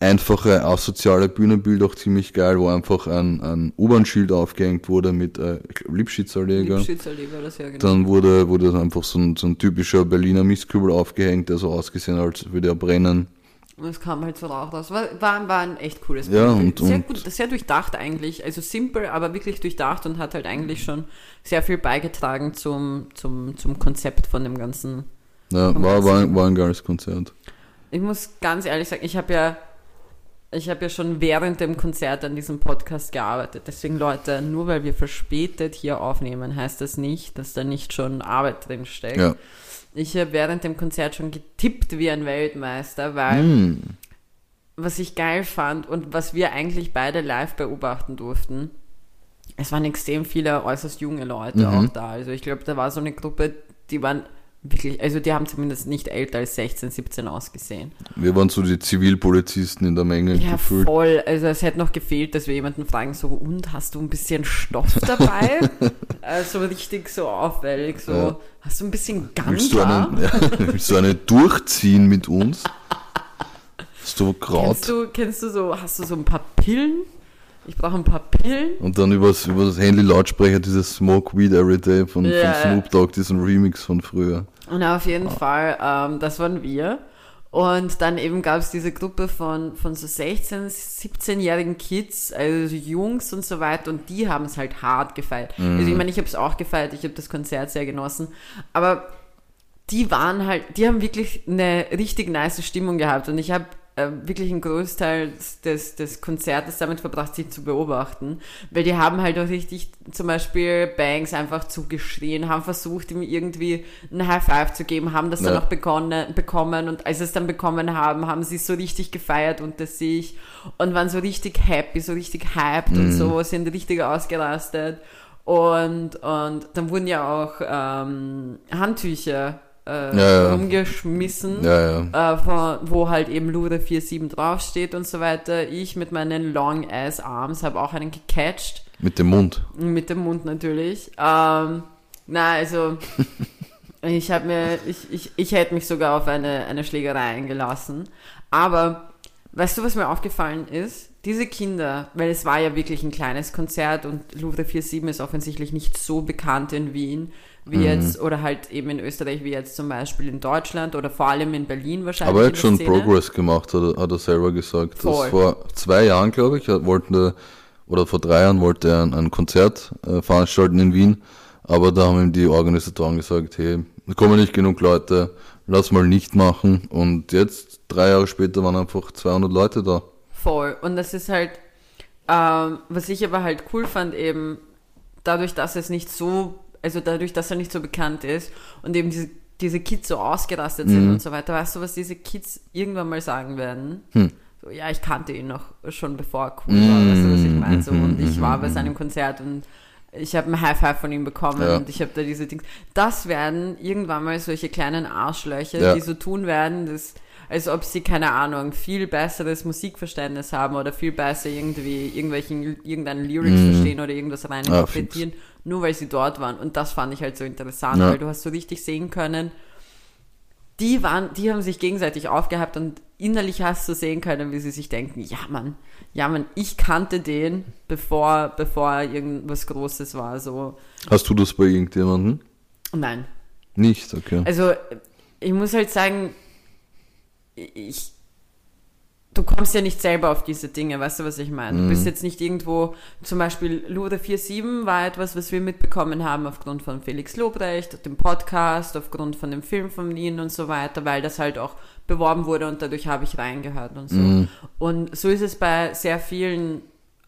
einfache, asoziale Bühnenbild auch ziemlich geil, wo einfach ein, ein U-Bahn-Schild aufgehängt wurde mit äh, Lipschitzer-Leger. Liebschützerli war das ja genau. Dann wurde, wurde einfach so ein, so ein typischer Berliner Mistkübel aufgehängt, der so ausgesehen hat, als würde er brennen. Und es kam halt so Rauch raus. War, war, war ein echt cooles Ja, Bild. und- Sehr und- gut, sehr durchdacht eigentlich. Also simpel, aber wirklich durchdacht und hat halt eigentlich schon sehr viel beigetragen zum, zum, zum Konzept von dem Ganzen. Ja, war, war, Ganzen. war ein geiles Konzert. Ich muss ganz ehrlich sagen, ich habe ja, ich habe ja schon während dem Konzert an diesem Podcast gearbeitet. Deswegen, Leute, nur weil wir verspätet hier aufnehmen, heißt das nicht, dass da nicht schon Arbeit drin steckt. Ja. Ich habe während dem Konzert schon getippt wie ein Weltmeister, weil Hm. was ich geil fand und was wir eigentlich beide live beobachten durften, es waren extrem viele äußerst junge Leute Mhm. auch da. Also ich glaube, da war so eine Gruppe, die waren wirklich, also die haben zumindest nicht älter als 16, 17 ausgesehen. Wir waren so die Zivilpolizisten in der Menge Ja, gefühlt. voll. Also es hätte noch gefehlt, dass wir jemanden fragen, so, und hast du ein bisschen Stoff dabei? äh, <laughs> so richtig so auffällig, so, Ja. hast du ein bisschen Willst du, Ganja? eine, <laughs> ja, willst du eine durchziehen mit uns? Hast du Kraut? Kennst du, kennst du so, hast du so ein paar Pillen? Ich brauche ein paar Pillen. Und dann übers, übers Handy-Lautsprecher dieses Smoke Weed Every Day von, Ja, von Snoop Dogg, diesen Remix von früher. Und auf jeden Fall, ähm, das waren wir. Und dann eben gab es diese Gruppe von, von so 16-, 17-jährigen Kids, also Jungs und so weiter, und die haben es halt hart gefeiert. Also ich meine, ich habe es auch gefeiert, ich habe das Konzert sehr genossen, aber die waren halt, die haben wirklich eine richtig nice Stimmung gehabt und ich habe äh, wirklich einen Großteil des, des Konzertes damit verbracht, sie zu beobachten, weil die haben halt auch richtig zum Beispiel Banks einfach zugeschrien, haben versucht, ihm irgendwie ein High Five zu geben, haben das dann Ja. auch begonnen, bekommen. Und als sie es dann bekommen haben, haben sie es so richtig gefeiert unter sich und waren so richtig happy, so richtig hyped und so, sind richtig ausgerastet. Und, und dann wurden ja auch ähm, Handtücher äh, Ja, ja. rumgeschmissen Ja, äh, von, wo halt eben Lure 47 draufsteht und so weiter. Ich mit meinen Long Ass Arms habe auch einen gecatcht. Mit dem Mund. Mit dem Mund natürlich. Ähm, na, also <laughs> ich habe mir, ich, ich, ich hätte mich sogar auf eine, eine Schlägerei eingelassen. Aber weißt du, was mir aufgefallen ist? Diese Kinder, weil es war ja wirklich ein kleines Konzert und Louvre 47 ist offensichtlich nicht so bekannt in Wien wie jetzt, oder halt eben in Österreich wie jetzt zum Beispiel in Deutschland oder vor allem in Berlin wahrscheinlich. Aber er hat schon Szene. Progress gemacht, hat er, hat er selber gesagt. Vor zwei Jahren, glaube ich, wollten er, oder vor drei Jahren wollte er ein, ein Konzert äh, veranstalten in Wien. Aber da haben ihm die Organisatoren gesagt, hey, da kommen nicht genug Leute, lass mal nicht machen. Und jetzt, drei Jahre später, waren einfach 200 Leute da. Voll. Und das ist halt, ähm, was ich aber halt cool fand, eben dadurch, dass es nicht so, also dadurch, dass er nicht so bekannt ist und eben diese, diese Kids so ausgerastet sind und so weiter, weißt du, was diese Kids irgendwann mal sagen werden? So, ja, ich kannte ihn noch schon bevor er cool war, weißt du, was ich meine? So, und ich war bei seinem Konzert und ich habe ein High Five von ihm bekommen Ja. und ich habe da diese Dings. Das werden irgendwann mal solche kleinen Arschlöcher, Ja. die so tun werden, dass, als ob sie, keine Ahnung, viel besseres Musikverständnis haben oder viel besser irgendwie irgendwelchen, irgendeinen Lyrics verstehen oder irgendwas rein Mhm. Ja, interpretieren, nur weil sie dort waren. Und das fand ich halt so interessant, Ja. weil du hast so richtig sehen können, die waren, die haben sich gegenseitig aufgehabt und innerlich hast du sehen können, wie sie sich denken, ja Mann, ja Mann, ich kannte den, bevor, bevor irgendwas Großes war, so. Hast du das bei irgendjemandem? Nein. Nicht, okay. Also, ich muss halt sagen, ich, du kommst ja nicht selber auf diese Dinge, weißt du, was ich meine? Du bist jetzt nicht irgendwo, zum Beispiel Lude 47 war etwas, was wir mitbekommen haben aufgrund von Felix Lobrecht, dem Podcast, aufgrund von dem Film von Ihnen und so weiter, weil das halt auch beworben wurde und dadurch habe ich reingehört und so. Und so ist es bei sehr vielen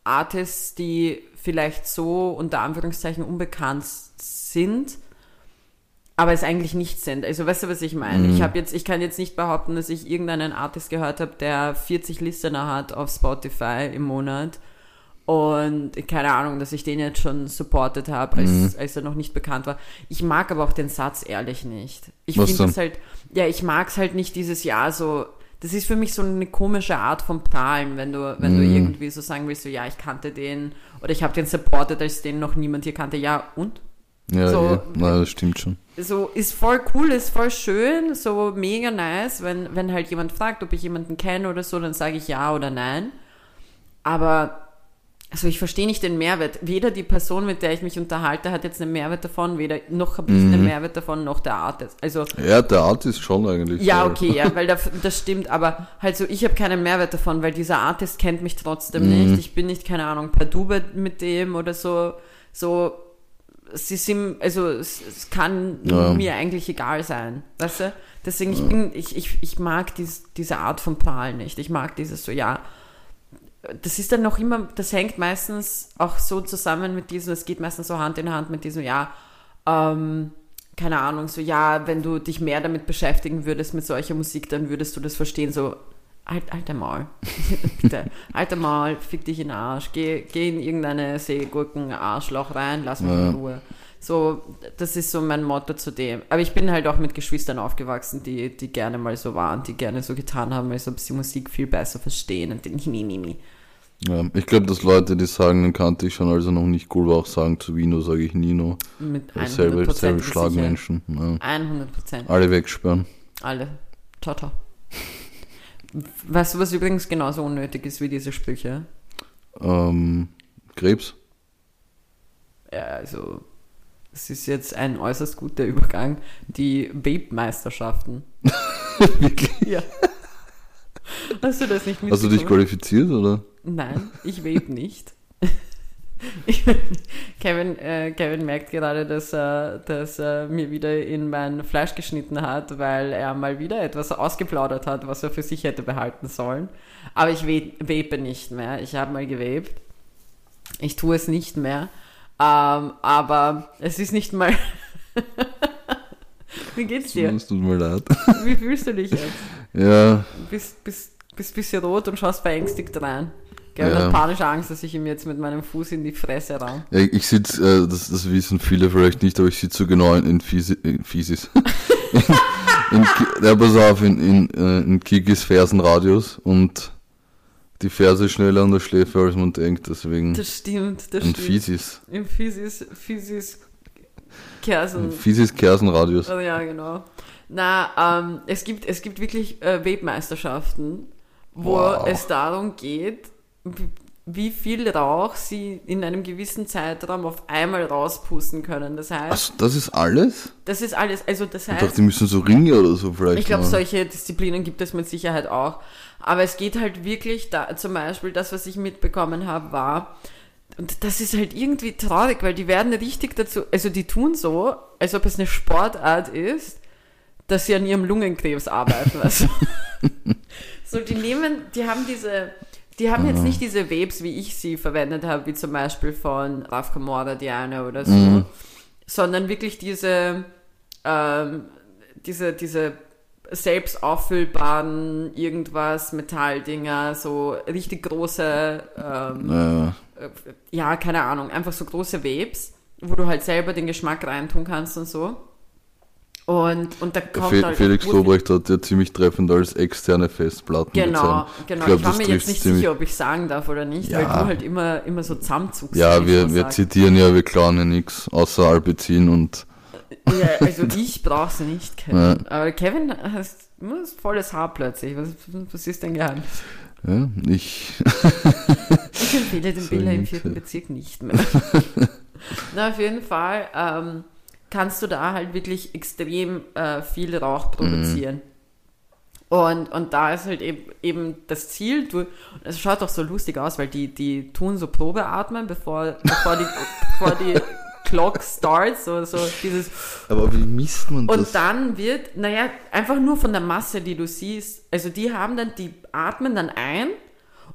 Artists, die vielleicht so unter Anführungszeichen unbekannt sind, aber es eigentlich nicht sind. Also weißt du, was ich meine? Ich habe jetzt, ich kann jetzt nicht behaupten, dass ich irgendeinen Artist gehört habe, der 40 Listener hat auf Spotify im Monat und keine Ahnung, dass ich den jetzt schon supportet habe, als, als er noch nicht bekannt war. Ich mag aber auch den Satz ehrlich nicht. Ich finde das halt, ja, ich mag es halt nicht dieses Jahr so. Das ist für mich so eine komische Art von Prahlen, wenn du, wenn du irgendwie so sagen willst, so ja, ich kannte den oder ich habe den supportet, als den noch niemand hier kannte. Ja, und? Ja, so- eh. Nein, das stimmt schon. so ist voll cool, ist voll schön, so mega nice, wenn, wenn halt jemand fragt, ob ich jemanden kenne oder so, dann sage ich ja oder nein. Aber also ich verstehe nicht den Mehrwert. Weder die Person, mit der ich mich unterhalte, hat jetzt einen Mehrwert davon, weder noch habe ich einen Mehrwert davon, noch der Artist. Also Ja, der Artist schon eigentlich. ja, weil- okay, ja, weil das, das stimmt, aber halt so, ich habe keinen Mehrwert davon, weil dieser Artist kennt mich trotzdem Mhm. nicht. Ich bin nicht, keine Ahnung, per Dube mit dem oder so. So, sie sind, also es, es kann Ja. mir eigentlich egal sein, weißt du? Deswegen, ich bin, ich, ich, ich mag dies, diese Art von Prahlen nicht. Ich mag dieses so, ja, das ist dann noch immer, das hängt meistens auch so zusammen mit diesem, es geht meistens so Hand in Hand mit diesem, ja, ähm, keine Ahnung, so, ja, wenn du dich mehr damit beschäftigen würdest mit solcher Musik, dann würdest du das verstehen, so, halt, alter Maul, <laughs> bitte, alter Maul, fick dich in den Arsch, geh, geh in irgendeine Seegurken-Arschloch rein, lass mich Ja. in Ruhe. So, das ist so mein Motto zu dem. Aber ich bin halt auch mit Geschwistern aufgewachsen, die, die gerne mal so waren, die gerne so getan haben, als ob sie Musik viel besser verstehen und den Mimimi. Ja, ich glaube, dass Leute, die sagen, den kannte ich schon, also noch nicht cool war, auch sagen, zu Vino sage ich Nino. Mit Selbe, 100% selbe sicher. Schlagmenschen. Ja. 100 Prozent. Alle wegsperren. Alle. Ciao, ciao. Weißt du, was übrigens genauso unnötig ist wie diese Sprüche? ähm, Krebs. Ja, also, es ist jetzt ein äußerst guter Übergang. Die Vape-Meisterschaften. <laughs> Wirklich? Ja. Hast du das nicht Hast du dich mitbekommen? qualifiziert oder? Nein, ich vape nicht. <laughs> Kevin, äh, Kevin merkt gerade, dass er, dass er mir wieder in mein Fleisch geschnitten hat, weil er mal wieder etwas ausgeplaudert hat, was er für sich hätte behalten sollen. Aber ich we- vape nicht mehr. Ich habe mal gewaped. Ich tue es nicht mehr. Ähm, aber es ist nicht mal. <laughs> Wie geht's dir? Es tut mir leid. Wie fühlst du dich jetzt? Ja, bist, bist, bist ein bisschen rot und schaust verängstigt rein. Gell, Ja. panische Angst, dass ich ihm jetzt mit meinem Fuß in die Fresse raum. ja ich sitze, äh, das, das wissen viele vielleicht nicht, aber ich sitze so genau in, in, Fisi, in Fisis. <laughs> in, in, ja, pass auf, in, in, äh, in Kikis Fersenradius und die Ferse schneller an der Schläfe, als man denkt, deswegen Das stimmt, das ein stimmt. Fisis. Im Physis, Physis Kersen. Fisis Kersenradius. Oh, ja, genau. Na, ähm, es gibt, es gibt wirklich äh, Webmeisterschaften, wo Wow. es darum geht, wie- viel Rauch sie in einem gewissen Zeitraum auf einmal rauspusten können. Das heißt, Also, das ist alles? das ist alles, also das Ich heißt, dachte, die müssen so Ringe oder so vielleicht Ich glaube, solche Disziplinen gibt es mit Sicherheit auch. Aber es geht halt wirklich da, zum Beispiel, das, was ich mitbekommen habe, war, und das ist halt irgendwie traurig, weil die werden richtig dazu, also die tun so, als ob es eine Sportart ist, dass sie an ihrem Lungenkrebs arbeiten. Also, <laughs> so, die nehmen, die haben diese, die haben jetzt nicht diese Webs, wie ich sie verwendet habe, wie zum Beispiel von Raf Kamora, Diana oder so, sondern wirklich diese, ähm, diese, diese selbst auffüllbaren irgendwas, Metalldinger, so richtig große, ähm, Ja, äh, ja, keine Ahnung, einfach so große Webs, wo du halt selber den Geschmack reintun kannst und so. Und, und da kommt Fe halt Felix Lobrecht hat ja ziemlich treffend als externe Festplatten Genau, bezeichnet. genau. Ich, glaub, war das mir jetzt nicht sicher, ob ich sagen darf oder nicht, weil Ja. du halt immer, immer so zusammenzuckst. Ja, ich wir, wir zitieren ja, wir klauen ja nichts, außer Alpezin und Ja, also ich brauch's nicht, Kevin. Aber Kevin hast, hast volles Haar plötzlich. Was, was ist denn geheim? ja, ich. <laughs> Ich empfehle den <laughs> Billa im vierten ja. Bezirk nicht mehr. <laughs> Na, auf jeden Fall ähm, kannst du da halt wirklich extrem äh, viel Rauch produzieren. Und, und da ist halt eben, eben das Ziel, du, es schaut doch so lustig aus, weil die, die tun so Probeatmen, bevor, bevor die, bevor die Clock starts, so, so dieses Aber wie misst man und dann wird, naja, einfach nur von der Masse, die du siehst, also die haben dann, die atmen dann ein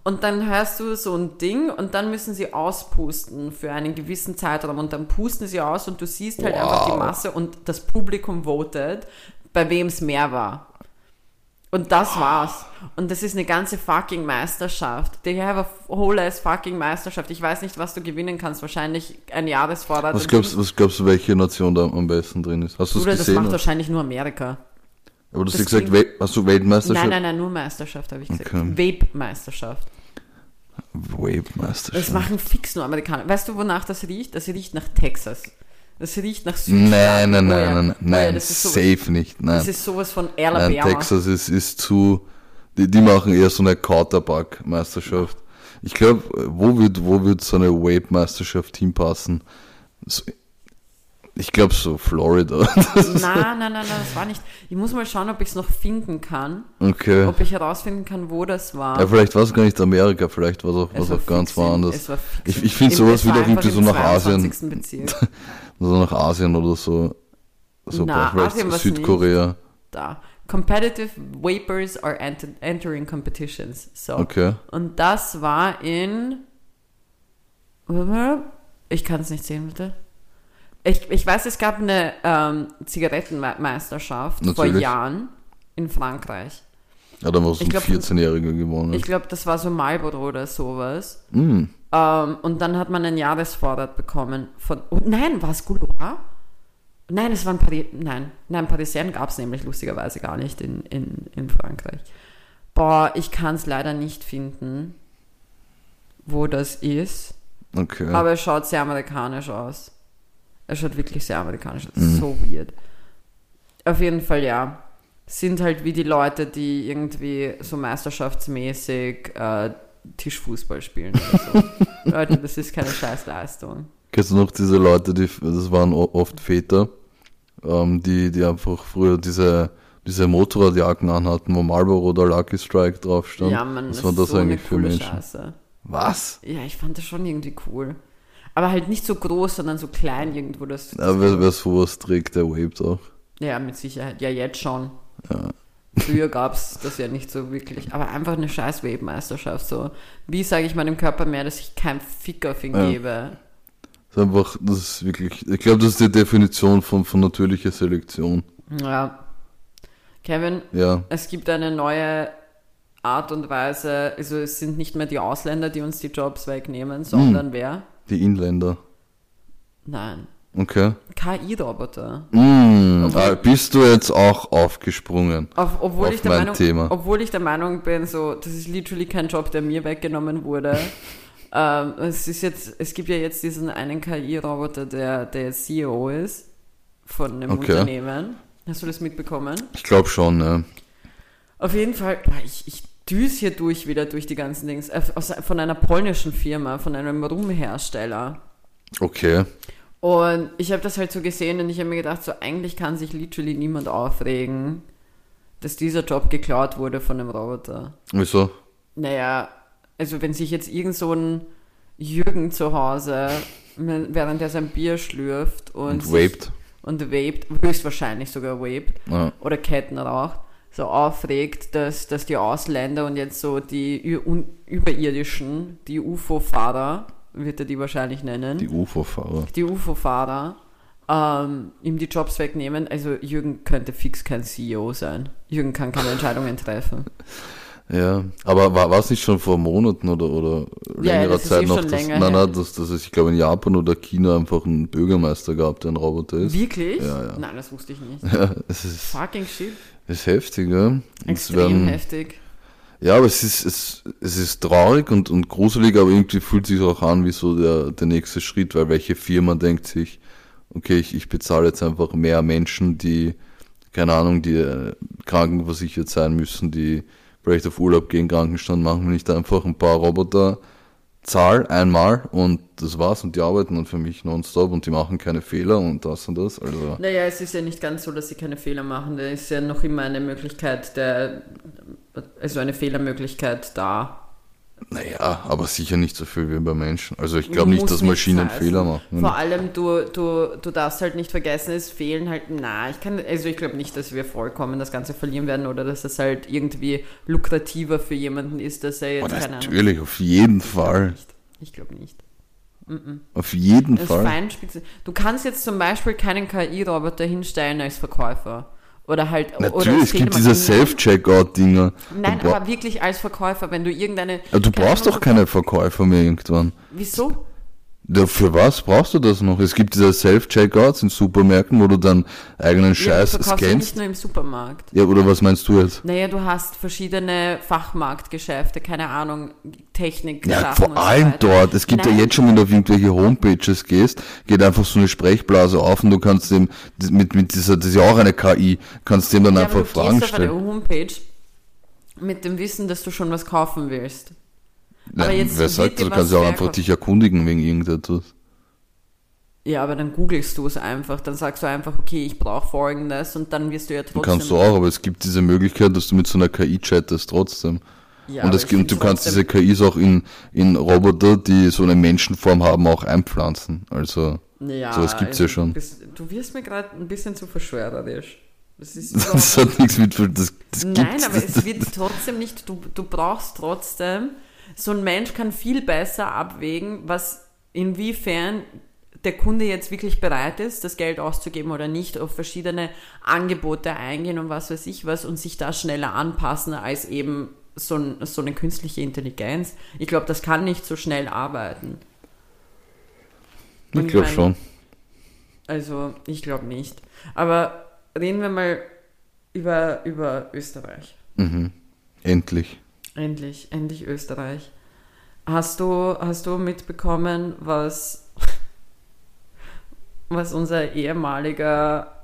und dann hörst du so ein Ding und dann müssen sie auspusten für einen gewissen Zeitraum und dann pusten sie aus und du siehst halt einfach die Wow. Masse und das Publikum votet, bei wem es mehr war. Und das war's. Und das ist eine ganze fucking Meisterschaft. They have a whole ass fucking Meisterschaft. Ich weiß nicht, was du gewinnen kannst. Wahrscheinlich ein Jahresvorrat. was glaubst, was glaubst du, welche Nation da am besten drin ist? Hast du das gesehen? macht oder? wahrscheinlich nur Amerika. Aber du hast das gesagt, hast du Weltmeisterschaft? Nein, nein, nein, nur Meisterschaft, habe ich gesagt. Okay. Vape-Meisterschaft. Das Weltmeisterschaft. machen fix nur Amerikaner. Weißt du, wonach das riecht? Das riecht nach Texas. Das riecht nach Südstaaten. Nein, nein, Oh nein, ja. nein, nein, Oh nein, das ist sowas, safe nicht, Das nein. ist sowas von Nein, Alabama. Texas ist, ist zu, die, die machen eher so eine Quarterback-Meisterschaft. Ich glaube, wo wird, wo wird so eine Vape-Meisterschaft hinpassen? So, ich glaube so Florida. Nein, nein, nein, nein, das war nicht. Ich muss mal schauen, ob ich es noch finden kann. okay. Ob ich herausfinden kann, wo das war. Ja, vielleicht war es gar nicht Amerika, vielleicht war es auch, Es was auch ganz woanders. Ich, ich finde sowas wieder irgendwie so nach Asien, 22. Bezirk. <laughs> so nach Asien oder so. So Na, vielleicht Südkorea. da. Competitive Vapors are enter entering competitions. So. Okay. Und das war in. Ich kann es nicht sehen, bitte. Ich, ich weiß, es gab eine ähm, Zigarettenmeisterschaft vor Natürlich. Jahren in Frankreich. Ja, da war so ein glaub, 14-Jähriger gewonnen. Ich glaube, das war so Marlboro oder sowas. Mm. Ähm, und dann hat man einen Jahresvorrat bekommen von. Oh, nein, war es Gouloir? Nein, es waren Paris. Nein, nein, Parisien gab es nämlich lustigerweise gar nicht in, in, in Frankreich. Boah, ich kann es leider nicht finden, wo das ist. Okay. Aber es schaut sehr amerikanisch aus. Es schaut wirklich sehr amerikanisch aus. Mhm. So weird. Auf jeden Fall, ja. Sind halt wie die Leute, die irgendwie so meisterschaftsmäßig äh, Tischfußball spielen oder so. <laughs> Leute, das ist keine Scheißleistung. Kennst du noch diese Leute, die, das waren oft Väter, ähm, die, die einfach früher diese, diese Motorradjacken anhatten, wo Marlboro oder Lucky Strike drauf stand? Ja, Was das waren ist das so eigentlich für Menschen? Scheiße. Was? Ja, ich fand das schon irgendwie cool. Aber halt nicht so groß, sondern so klein irgendwo. Das, das Ja, wer, wer sowas trägt, der vaped auch. Ja, mit Sicherheit. Ja, jetzt schon. Früher gab es das ja nicht so wirklich. Aber einfach eine scheiß Webmeisterschaft. So. Wie sage ich meinem Körper mehr, dass ich keinen Fick auf ihn Ja. gebe? Das ist einfach, das ist wirklich, ich glaube, das ist die Definition von, von natürlicher Selektion. Ja. Kevin, Ja, es gibt eine neue Art und Weise. Also es sind nicht mehr die Ausländer, die uns die Jobs wegnehmen, sondern wer? Die Inländer. Nein. Okay. KI-Roboter. Mm, Obwohl- ah, bist du jetzt auch aufgesprungen? Auf, obwohl, Auf ich der mein Meinung, Thema. obwohl ich der Meinung bin, so, das ist literally kein Job, der mir weggenommen wurde. <laughs> ähm, es ist jetzt, es gibt ja jetzt diesen einen KI-Roboter, der, der jetzt CEO ist von einem Okay. Unternehmen. Hast du das mitbekommen? Ich glaube schon, ne? Auf jeden Fall, ich, ich düse hier durch wieder durch die ganzen Dings. Äh, Aus, von einer polnischen Firma, von einem Rumhersteller. Okay. Und ich habe das halt so gesehen und ich habe mir gedacht, so eigentlich kann sich literally niemand aufregen, dass dieser Job geklaut wurde von einem Roboter. Wieso? Naja, also wenn sich jetzt irgend so ein Jürgen zu Hause, während er sein Bier schlürft und, Und vaped. und vaped, höchstwahrscheinlich sogar vaped, Ja. oder Ketten raucht, so aufregt, dass, dass die Ausländer und jetzt so die Überirdischen, die UFO-Fahrer, wird er die wahrscheinlich nennen, Die UFO-Fahrer. die UFO-Fahrer ähm, ihm die Jobs wegnehmen. Also Jürgen könnte fix kein CEO sein. Jürgen kann keine <laughs> Entscheidungen treffen. Ja, aber war es nicht schon vor Monaten oder, oder Ja, längerer ist Zeit eh noch? dass, länger nein, nein, dass, dass es, ich glaube, in Japan oder China einfach einen Bürgermeister gab, der ein Roboter ist. Wirklich? Ja, ja. Nein, das wusste ich nicht. <laughs> Ja, es ist, Fucking shit. Ist heftig, ja. Extrem werden- heftig. Ja, aber es ist, es, es ist traurig und, und gruselig, aber irgendwie fühlt sich auch an wie so der, der nächste Schritt, weil welche Firma denkt sich, okay, ich, ich bezahle jetzt einfach mehr Menschen, die, keine Ahnung, die äh, krankenversichert sein müssen, die vielleicht auf Urlaub gehen, Krankenstand machen, wenn ich da einfach ein paar Roboter zahl einmal und das war's und die arbeiten dann für mich nonstop und die machen keine Fehler und das und das. Also Naja, es ist ja nicht ganz so, dass sie keine Fehler machen. Da ist ja noch immer eine Möglichkeit, der, also eine Fehlermöglichkeit da. Naja, aber sicher nicht so viel wie bei Menschen. Also ich glaube nicht, dass Maschinen. Fehler machen. Vor allem, du, du, du darfst halt nicht vergessen, es fehlen halt, na, ich kann, also ich glaube nicht, dass wir vollkommen das Ganze verlieren werden oder dass es halt irgendwie lukrativer für jemanden ist, dass er Oh, jetzt, Ahnung. natürlich, auf jeden Fall. Nicht. Ich glaube nicht. Auf jeden Das Fall. Du kannst jetzt zum Beispiel keinen KI-Roboter hinstellen als Verkäufer. Oder halt. oder Natürlich, als es gibt diese. Self-Checkout-Dinger. Nein, aber wirklich als Verkäufer, wenn du irgendeine. Ja, du brauchst doch keine Verkäufer mehr irgendwann. Wieso? Ja, für was brauchst du das noch? Es gibt diese Self-Checkouts in Supermärkten, wo du dann eigenen Ja, Scheiß du verkaufst ja nicht scannst. nur im Supermarkt. Ja, oder was meinst du jetzt? Naja, du hast verschiedene Fachmarktgeschäfte, keine Ahnung, Technik. Ja, Sachen vor so allem weiter. dort. Es gibt ja Nein. jetzt schon, wenn du auf irgendwelche Homepages gehst, geht einfach so eine Sprechblase auf und du kannst dem, mit, mit dieser, das ist ja auch eine KI, kannst dem dann Ja, einfach Fragen gehst auf eine stellen. Homepage mit dem Wissen, dass du schon was kaufen willst. Ja, aber jetzt wer sagt, du kannst ja auch einfach dich erkundigen wegen irgendetwas. Ja, aber dann googelst du es einfach. Dann sagst du einfach, okay, ich brauche folgendes und dann wirst du ja trotzdem. Kannst du auch, aber es gibt diese Möglichkeit, dass du mit so einer KI chattest trotzdem. Ja, und es gibt, du kannst diese KIs auch in, in Roboter, die so eine Menschenform haben, auch einpflanzen. Also, Ja, sowas gibt's also ja schon. Du, bist, du wirst mir gerade ein bisschen zu verschwörerisch. Das ist <laughs> das hat nichts mit, das, das Nein, aber es wird trotzdem nicht, du, du brauchst trotzdem, so ein Mensch kann viel besser abwägen, was, inwiefern der Kunde jetzt wirklich bereit ist, das Geld auszugeben oder nicht, auf verschiedene Angebote eingehen und was weiß ich was und sich da schneller anpassen als eben so, ein, so eine künstliche Intelligenz. Ich glaube, das kann nicht so schnell arbeiten. Und ich glaube schon. Also, ich glaube nicht. Aber reden wir mal über, über Österreich. Mhm. Endlich. Endlich, endlich Österreich. Hast du, hast du mitbekommen, was, was unser ehemaliger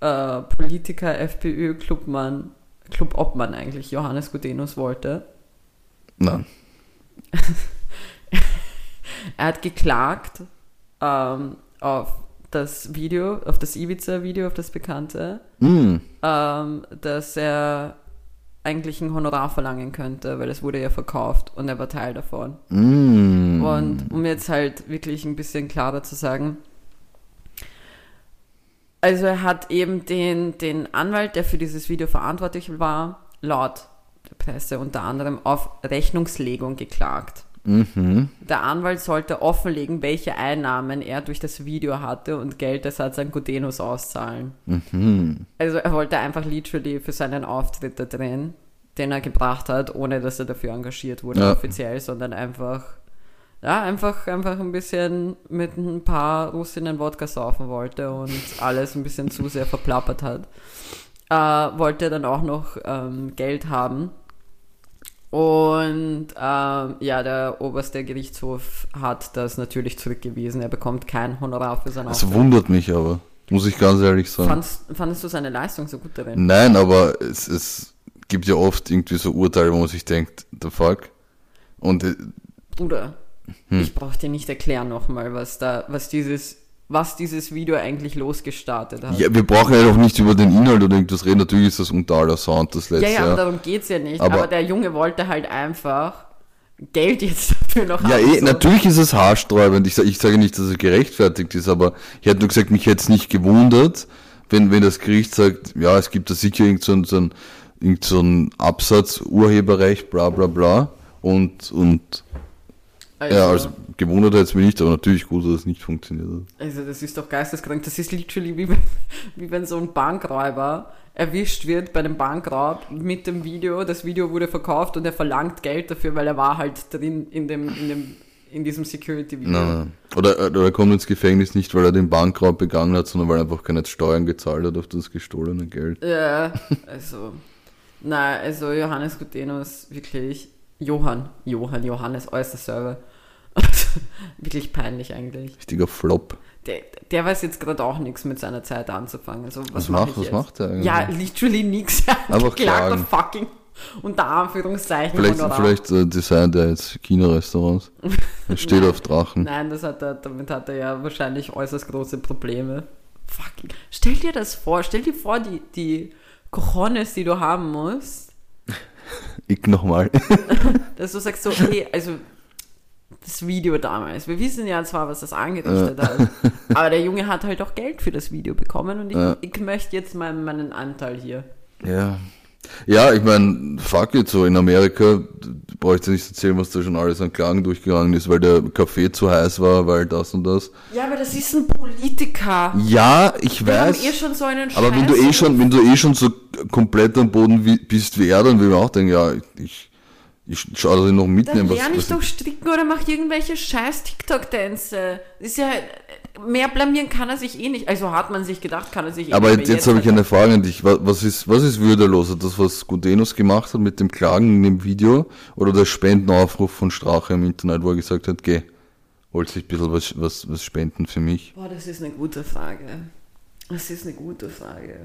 äh, Politiker, FPÖ-Clubmann, Clubobmann eigentlich, Johannes Gudenus wollte? Nein. <laughs> er hat geklagt ähm, auf das Video, auf das Ibiza-Video, auf das bekannte, Mm. ähm, dass er eigentlich ein Honorar verlangen könnte, weil es wurde ja verkauft und er war Teil davon. Mm. Und um jetzt halt wirklich ein bisschen klarer zu sagen, also er hat eben den, den Anwalt, der für dieses Video verantwortlich war, laut der Presse unter anderem auf Rechnungslegung geklagt. Mhm. Der Anwalt sollte offenlegen, welche Einnahmen er durch das Video hatte und Geldersatz an Gudenus auszahlen. Mhm. Also er wollte einfach literally für seinen Auftritt da drehen, den er gebracht hat, ohne dass er dafür engagiert wurde Ja. offiziell, sondern einfach, ja, einfach, einfach ein bisschen mit ein paar Russinnen Wodka saufen wollte und alles ein bisschen zu sehr verplappert hat. Äh, wollte dann auch noch ähm, Geld haben. Und ähm, ja, der oberste Gerichtshof hat das natürlich zurückgewiesen. Er bekommt kein Honorar für seinen Das Auftritt. wundert mich aber, muss ich ganz ehrlich sagen. Fandst, fandest du seine Leistung so gut darin? Nein, aber es, es gibt ja oft irgendwie so Urteile, wo man sich denkt, the fuck? Und äh, Bruder, Hm. ich brauche dir nicht erklären nochmal, was da, was dieses, was dieses Video eigentlich losgestartet hat. ja, wir brauchen ja auch nicht über den Inhalt oder irgendwas reden. Natürlich ist das unter Sound das letzte. ja, ja, ja, darum geht's ja nicht. Aber- Aber, der Junge wollte halt einfach Geld jetzt <laughs> dafür noch Ja, haben. eh, so. natürlich ist es haarsträubend. Ich, ich sage nicht, dass es gerechtfertigt ist, aber ich hätte nur gesagt, mich hätte es nicht gewundert, wenn, wenn das Gericht sagt, ja, es gibt da sicher irgend so, irgend so Absatz, Urheberrecht, bla bla bla. Und, und Also, ja, also gewundert hätte es mich nicht, aber natürlich gut, dass es nicht funktioniert hat. also das ist doch geisteskrank. Das ist literally wie wenn, <laughs> wie wenn so ein Bankräuber erwischt wird bei einem Bankraub mit dem Video. Das Video wurde verkauft und er verlangt Geld dafür, weil er war halt drin in dem, in dem, in diesem Security-Video. Nein. Oder, oder er kommt ins Gefängnis nicht, weil er den Bankraub begangen hat, sondern weil er einfach keine Steuern gezahlt hat auf das gestohlene Geld. Ja, also, nein, also Johannes Gutenus, wirklich, Johann, Johann, Johannes, äußerst Server. <laughs> wirklich peinlich eigentlich. Richtiger Flop. Der, der weiß jetzt gerade auch nichts mit seiner Zeit anzufangen. Also, was, Was mach macht- was jetzt? macht er eigentlich? Ja, literally nichts. <laughs> Einfach Klagter klagen. fucking, unter Anführungszeichen, Vielleicht, Honorar. vielleicht äh, designt er jetzt China-Restaurants. <laughs> Er steht auf Drachen. Nein, das hat er, damit hat er ja wahrscheinlich äußerst große Probleme. Fucking. Stell dir das vor, stell dir vor, die, die Cojones, die du haben musst, Ich nochmal. <laughs> dass du sagst so, hey, also das Video damals, wir wissen ja zwar, was das angerichtet hat, aber der Junge hat halt auch Geld für das Video bekommen und ich, Ja. ich möchte jetzt meinen, meinen Anteil hier. Ja. Ja, ich meine, fuck it, so in Amerika bräuchte nicht erzählen, was da schon alles an Klagen durchgegangen ist, weil der Kaffee zu heiß war, weil das und das. Ja, aber das ist ein Politiker. Ja, ich Wir haben weiß. eh schon so einen aber wenn du Scheiß- eh schon, wenn du eh schon so komplett am Boden wie, bist wie er, dann will man auch denken, ja, ich, ich schau, dass ich noch Dann mitnehme, was, lerne ich was doch stricken oder mach irgendwelche scheiß TikTok-Tänze. Ist ja, mehr blamieren kann er sich eh nicht. Also hat man sich gedacht, kann er sich eh Aber nicht. jetzt, mehr. jetzt habe ich eine Frage an dich. Was, ist, was ist würdeloser? Das, was Gudenus gemacht hat mit dem Klagen in dem Video oder der Spendenaufruf von Strache im Internet, wo er gesagt hat, geh, wollte sich ein bisschen was, was, was spenden für mich? Boah, das ist eine gute Frage. Das ist eine gute Frage.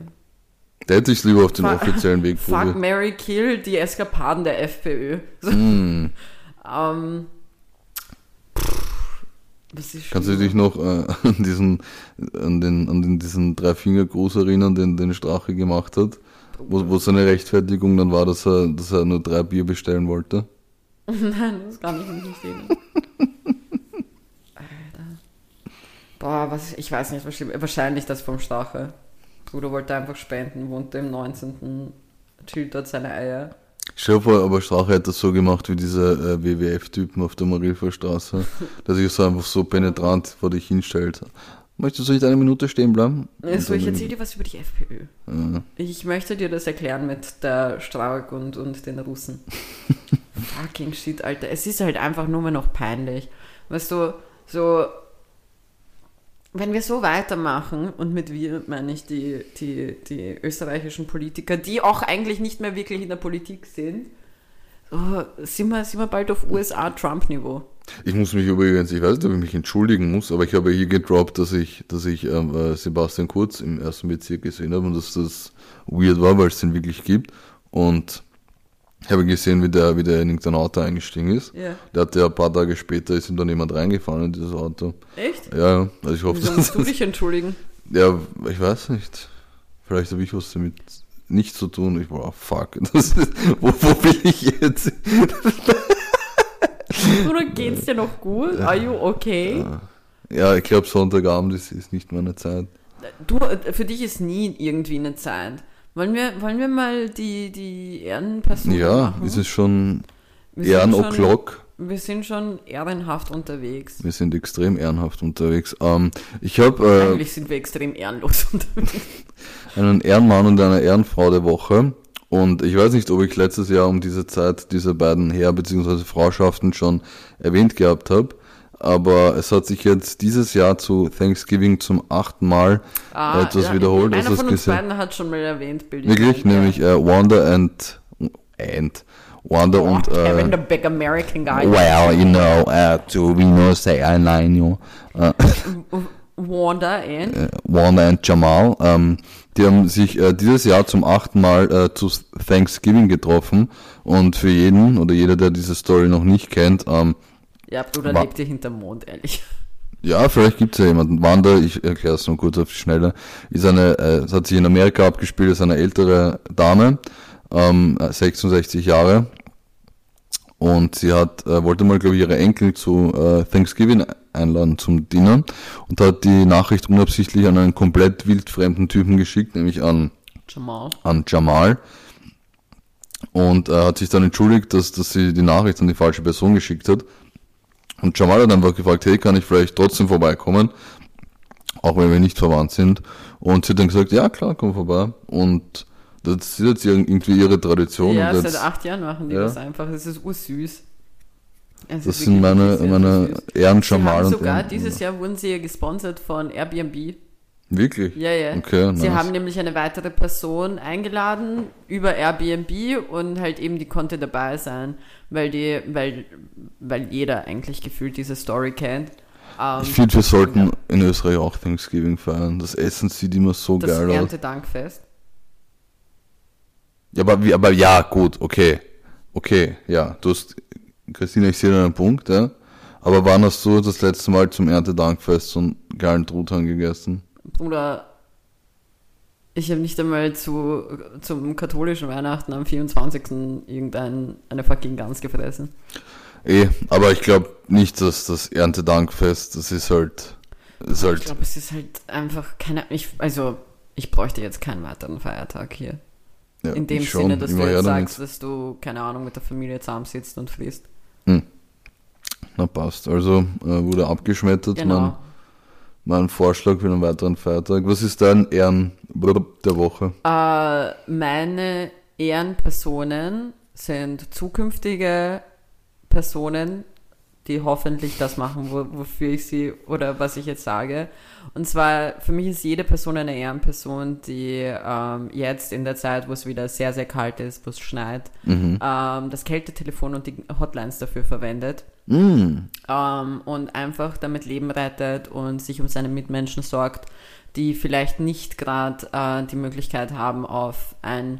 Da hätte ich es lieber auf den Fuck- offiziellen Weg <laughs> Fuck, probiert. Mary Kill, die Eskapaden der FPÖ. Hm. <laughs> ähm, pff, Kannst du dich noch äh, an diesen, an den, an den, diesen Drei-Finger-Gruß erinnern, den, den Strache gemacht hat? Wo, wo seine Rechtfertigung dann war, dass er, dass er nur drei Bier bestellen wollte? <laughs> Nein, das kann ich nicht erinnern. Alter. Boah, was, ich weiß nicht. Wahrscheinlich das vom Strache. Bruder wollte einfach spenden, wohnte im 19. chillt dort seine Eier. Stell vor, aber Strache hat das so gemacht wie diese äh, WWF-Typen auf der Marilferstraße, <laughs> der sich so einfach so penetrant vor dich hinstellt. Möchtest du nicht eine Minute stehen bleiben? So, Und ich erzähle dir was über die FPÖ. Äh, Ich möchte dir das erklären mit der Strauk und, und den Russen. <laughs> Fucking shit, Alter. Es ist halt einfach nur mehr noch peinlich. Weißt du, so, wenn wir so weitermachen, und mit wir meine ich die, die, die österreichischen Politiker, die auch eigentlich nicht mehr wirklich in der Politik sind, so, sind, wir, sind wir bald auf USA-Trump-Niveau. Ich muss mich übrigens, ich weiß nicht, ob ich mich entschuldigen muss, aber ich habe hier gedroppt, dass ich, dass ich ähm, äh, Sebastian Kurz im ersten Bezirk gesehen habe und dass das weird war, weil es den wirklich gibt. Und Ich habe gesehen, wie der, wie der in irgendein Auto eingestiegen ist. Ja. Der hat ja ein paar Tage später ist ihm dann jemand reingefahren in dieses Auto. Echt? Ja, ja. Also ich hoffe, Wie sollst du dich entschuldigen? Ja, ich weiß nicht. Vielleicht habe ich was damit nicht zu tun. Ich war, oh, fuck. <laughs> Ist, wo, wo bin ich jetzt? Oder geht's dir noch gut? Are you okay? Ja, ich glaube, Sonntagabend ist, ist nicht meine Zeit. Du, für dich ist nie irgendwie eine Zeit. Wollen wir, wollen wir mal die, die Ehrenperson Ja, machen? ist es Ehren schon- o'clock. Wir sind schon ehrenhaft unterwegs. Wir sind extrem ehrenhaft unterwegs. Ähm, ich habe äh, Eigentlich sind wir extrem ehrenlos <laughs> unterwegs. einen Ehrenmann und eine Ehrenfrau der Woche. Und ich weiß nicht, ob ich letztes Jahr um diese Zeit diese beiden Herr- bzw. Frauschaften schon erwähnt gehabt habe. Aber es hat sich jetzt dieses Jahr zu Thanksgiving zum achten Mal etwas Ah, ja, wiederholt. Einer von uns beiden hat schon mal erwähnt, Bill. Wirklich, nämlich äh, Wanda and, and Wanda oh, und Kevin, äh, the big American guy. Well, you know, uh, to we know say I line you. Uh, <laughs> Wanda and äh, <laughs> Wanda und Jamal, ähm, die haben sich äh, dieses Jahr zum achten Mal äh, zu Thanksgiving getroffen und für jeden oder jeder, der diese Story noch nicht kennt, ähm, ja, Bruder Wa- lebt ihr hinterm Mond, ehrlich. ja, vielleicht gibt's ja jemanden. Wanda, ich erkläre es nur kurz auf die Schnelle, ist eine, äh, es hat sich in Amerika abgespielt, ist eine ältere Dame, ähm, 66 Jahre und sie hat, äh, wollte mal, glaube ich, ihre Enkel zu äh, Thanksgiving einladen zum Dinner und hat die Nachricht unabsichtlich an einen komplett wildfremden Typen geschickt, nämlich an Jamal. an Jamal und äh, hat sich dann entschuldigt, dass, dass sie die Nachricht an die falsche Person geschickt hat. Und Jamal hat einfach gefragt, hey, kann ich vielleicht trotzdem vorbeikommen, auch wenn wir nicht verwandt sind. Und sie hat dann gesagt, ja klar, komm vorbei. Und das ist jetzt irgendwie ihre Tradition. Ja, seit jetzt, acht Jahren machen die Ja. das einfach. Es ist ursüß. Es das sind meine, meine. Ehren Jamal und sogar, Ehren- dieses Jahr wurden sie ja gesponsert von Airbnb. Wirklich? Ja, ja. Okay, Sie nice. haben nämlich eine weitere Person eingeladen über Airbnb und halt eben die konnte dabei sein, weil die, weil, weil jeder eigentlich gefühlt diese Story kennt. Ähm, Ich finde, wir sollten in Österreich auch Thanksgiving feiern. Das Essen sieht immer so das geil aus. Erntedankfest. Ja, aber, wie, aber ja, gut, okay. Okay, ja. Du hast, Christina, ich sehe deinen Punkt, ja. Aber wann hast du das letzte Mal zum Erntedankfest so einen geilen Truthahn gegessen? Bruder, ich habe nicht einmal zu, zum katholischen Weihnachten am 24. irgendein, eine fucking Gans gefressen. Eh, aber ich glaube nicht, dass das Erntedankfest, das ist halt, ist Ich halt, glaube, es ist halt einfach keine, ich, also, ich bräuchte jetzt keinen weiteren Feiertag hier. ja, In dem ich Sinne, dass du jetzt sagst, dass du, keine Ahnung, mit der Familie zusammensitzt und frisst. Na passt. Also äh, wurde abgeschmettert, Genau. Mein, mein Vorschlag für einen weiteren Feiertag. Was ist dein Ehren der Woche? Äh, meine Ehrenpersonen sind zukünftige Personen, die hoffentlich das machen, wo, wofür ich sie oder was ich jetzt sage. Und zwar, für mich ist jede Person eine Ehrenperson, die ähm, jetzt in der Zeit, wo es wieder sehr, sehr kalt ist, wo es schneit, Mhm. ähm, das Kältetelefon und die Hotlines dafür verwendet. Mm, ähm, und einfach damit Leben rettet und sich um seine Mitmenschen sorgt, die vielleicht nicht gerade äh, die Möglichkeit haben auf ein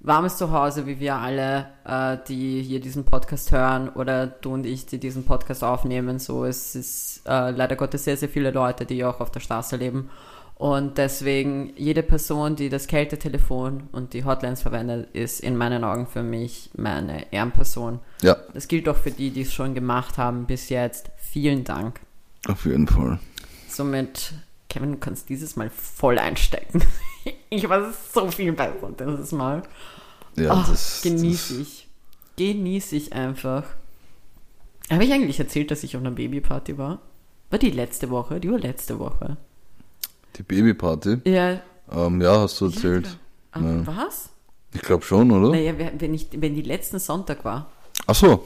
warmes Zuhause, wie wir alle, äh, die hier diesen Podcast hören oder du und ich, die diesen Podcast aufnehmen. So, es ist äh, leider Gottes sehr, sehr viele Leute, die auch auf der Straße leben. Und deswegen, jede Person, die das Kältetelefon und die Hotlines verwendet, ist in meinen Augen für mich meine Ehrenperson. ja, Das gilt auch für die, die es schon gemacht haben bis jetzt. Vielen Dank. auf jeden Fall. Somit, Kevin, du kannst dieses Mal voll einstecken. <laughs> <laughs> ich war so viel besser dieses Mal. Ja, Ach, das genieße das, ich. Genieße ich einfach. Habe ich eigentlich erzählt, dass ich auf einer Babyparty war? War die letzte Woche? Die war letzte Woche. Die Babyparty. Ja. Ähm, ja, hast du erzählt. Ah, Ja. Was? Ich glaube schon, oder? Naja, wenn, ich, wenn die letzten Sonntag war. Ach so.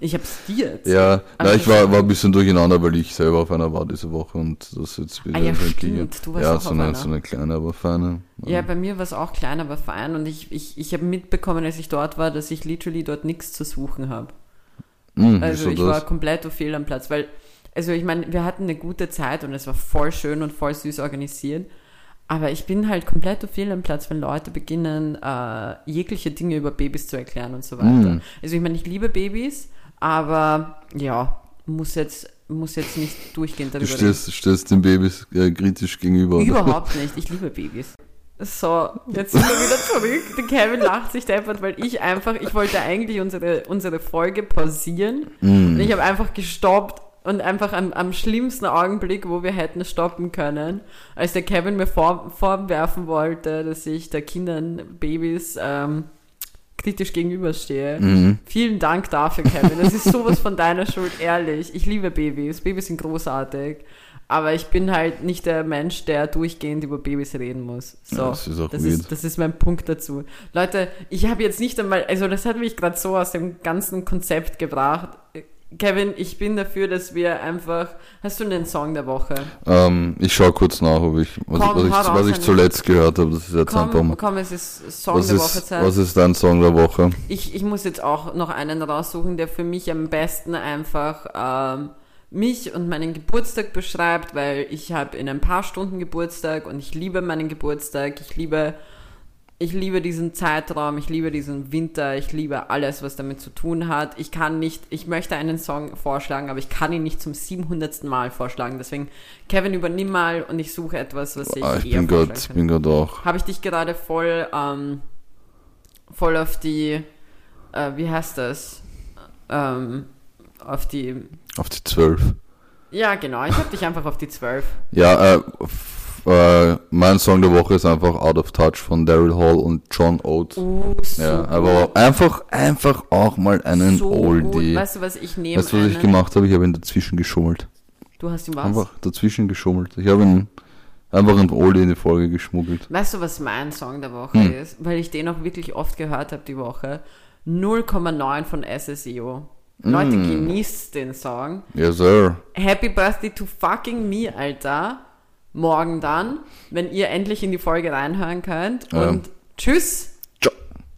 Ich hab's dir erzählt. ja, na, ich war, war ein bisschen durcheinander, weil ich selber auf einer war diese Woche und das jetzt wieder Ah ja, stimmt, du warst Ja, auch so auf eine, einer. so eine kleine, aber feine. Ja, bei mir war es auch klein, aber fein. Und ich, ich, ich habe mitbekommen, als ich dort war, dass ich literally dort nichts zu suchen habe. Hm, Also ich das? war komplett auf fehl am Platz, weil, also ich meine, wir hatten eine gute Zeit und es war voll schön und voll süß organisiert. Aber ich bin halt komplett auf am Platz, wenn Leute beginnen, äh, jegliche Dinge über Babys zu erklären und so weiter. Mm. Also ich meine, ich liebe Babys, aber ja, muss jetzt, muss jetzt nicht durchgehend Du darüber stehst, stehst den Babys äh, kritisch gegenüber. Überhaupt nicht. Ich liebe Babys. So, jetzt sind wir wieder zurück. Der Kevin lacht sich deppert, weil ich einfach, ich wollte eigentlich unsere, unsere Folge pausieren. Mm. Und ich habe einfach gestoppt und einfach am, am schlimmsten Augenblick, wo wir hätten stoppen können, als der Kevin mir vor, vorwerfen wollte, dass ich der Kindern, Babys ähm, kritisch gegenüberstehe. Mhm. Vielen Dank dafür, Kevin. Das ist sowas von deiner Schuld, ehrlich. Ich liebe Babys. Babys sind großartig. Aber ich bin halt nicht der Mensch, der durchgehend über Babys reden muss. So, Ja, das ist auch das, ist, das ist mein Punkt dazu. Leute, ich habe jetzt nicht einmal, also das hat mich gerade so aus dem ganzen Konzept gebracht. Kevin, ich bin dafür, dass wir einfach. Hast du einen Song der Woche? Ähm, ich schaue kurz nach, ob ich, was, Komm, was, ich, was ich zuletzt gehört habe. Das ist jetzt einfach Komm, mal. komm, es ist Song Was der Woche ist, Zeit. was ist dein Song der Woche? Ich, ich muss jetzt auch noch einen raussuchen, der für mich am besten einfach ähm, mich und meinen Geburtstag beschreibt, weil ich habe in ein paar Stunden Geburtstag und ich liebe meinen Geburtstag. Ich liebe, ich liebe diesen Zeitraum, ich liebe diesen Winter, ich liebe alles, was damit zu tun hat. Ich kann nicht, ich möchte einen Song vorschlagen, aber ich kann ihn nicht zum 700. Mal vorschlagen. Deswegen, Kevin, übernimm mal und ich suche etwas, was ich, Ah, ich eher bin vorschlagen kann. bin gerade auch. Habe ich dich gerade voll, ähm, voll auf die, äh, wie heißt das? Ähm, auf die, Auf die 12. ja genau, ich habe dich einfach auf die 12. Ja, äh, äh, mein Song der Woche ist einfach Out of Touch von Daryl Hall und John Oates. Uh, so ja, gut. aber einfach, einfach auch mal einen so Oldie. Gut. Weißt du, was ich nehme? Weißt du, was ich einen- gemacht habe? Ich habe ihn dazwischen geschummelt. Du hast ihn was? Einfach dazwischen geschummelt. Ich habe ihn einfach einen Oldie in die Folge geschmuggelt. Weißt du, was mein Song der Woche Hm. ist? Weil ich den auch wirklich oft gehört habe die Woche. 0,9 von SSEO. Leute, Mm. genießt den Song. Yes, sir. Happy Birthday to fucking me, Alter. Morgen dann, wenn ihr endlich in die Folge reinhören könnt. Ja. Und tschüss.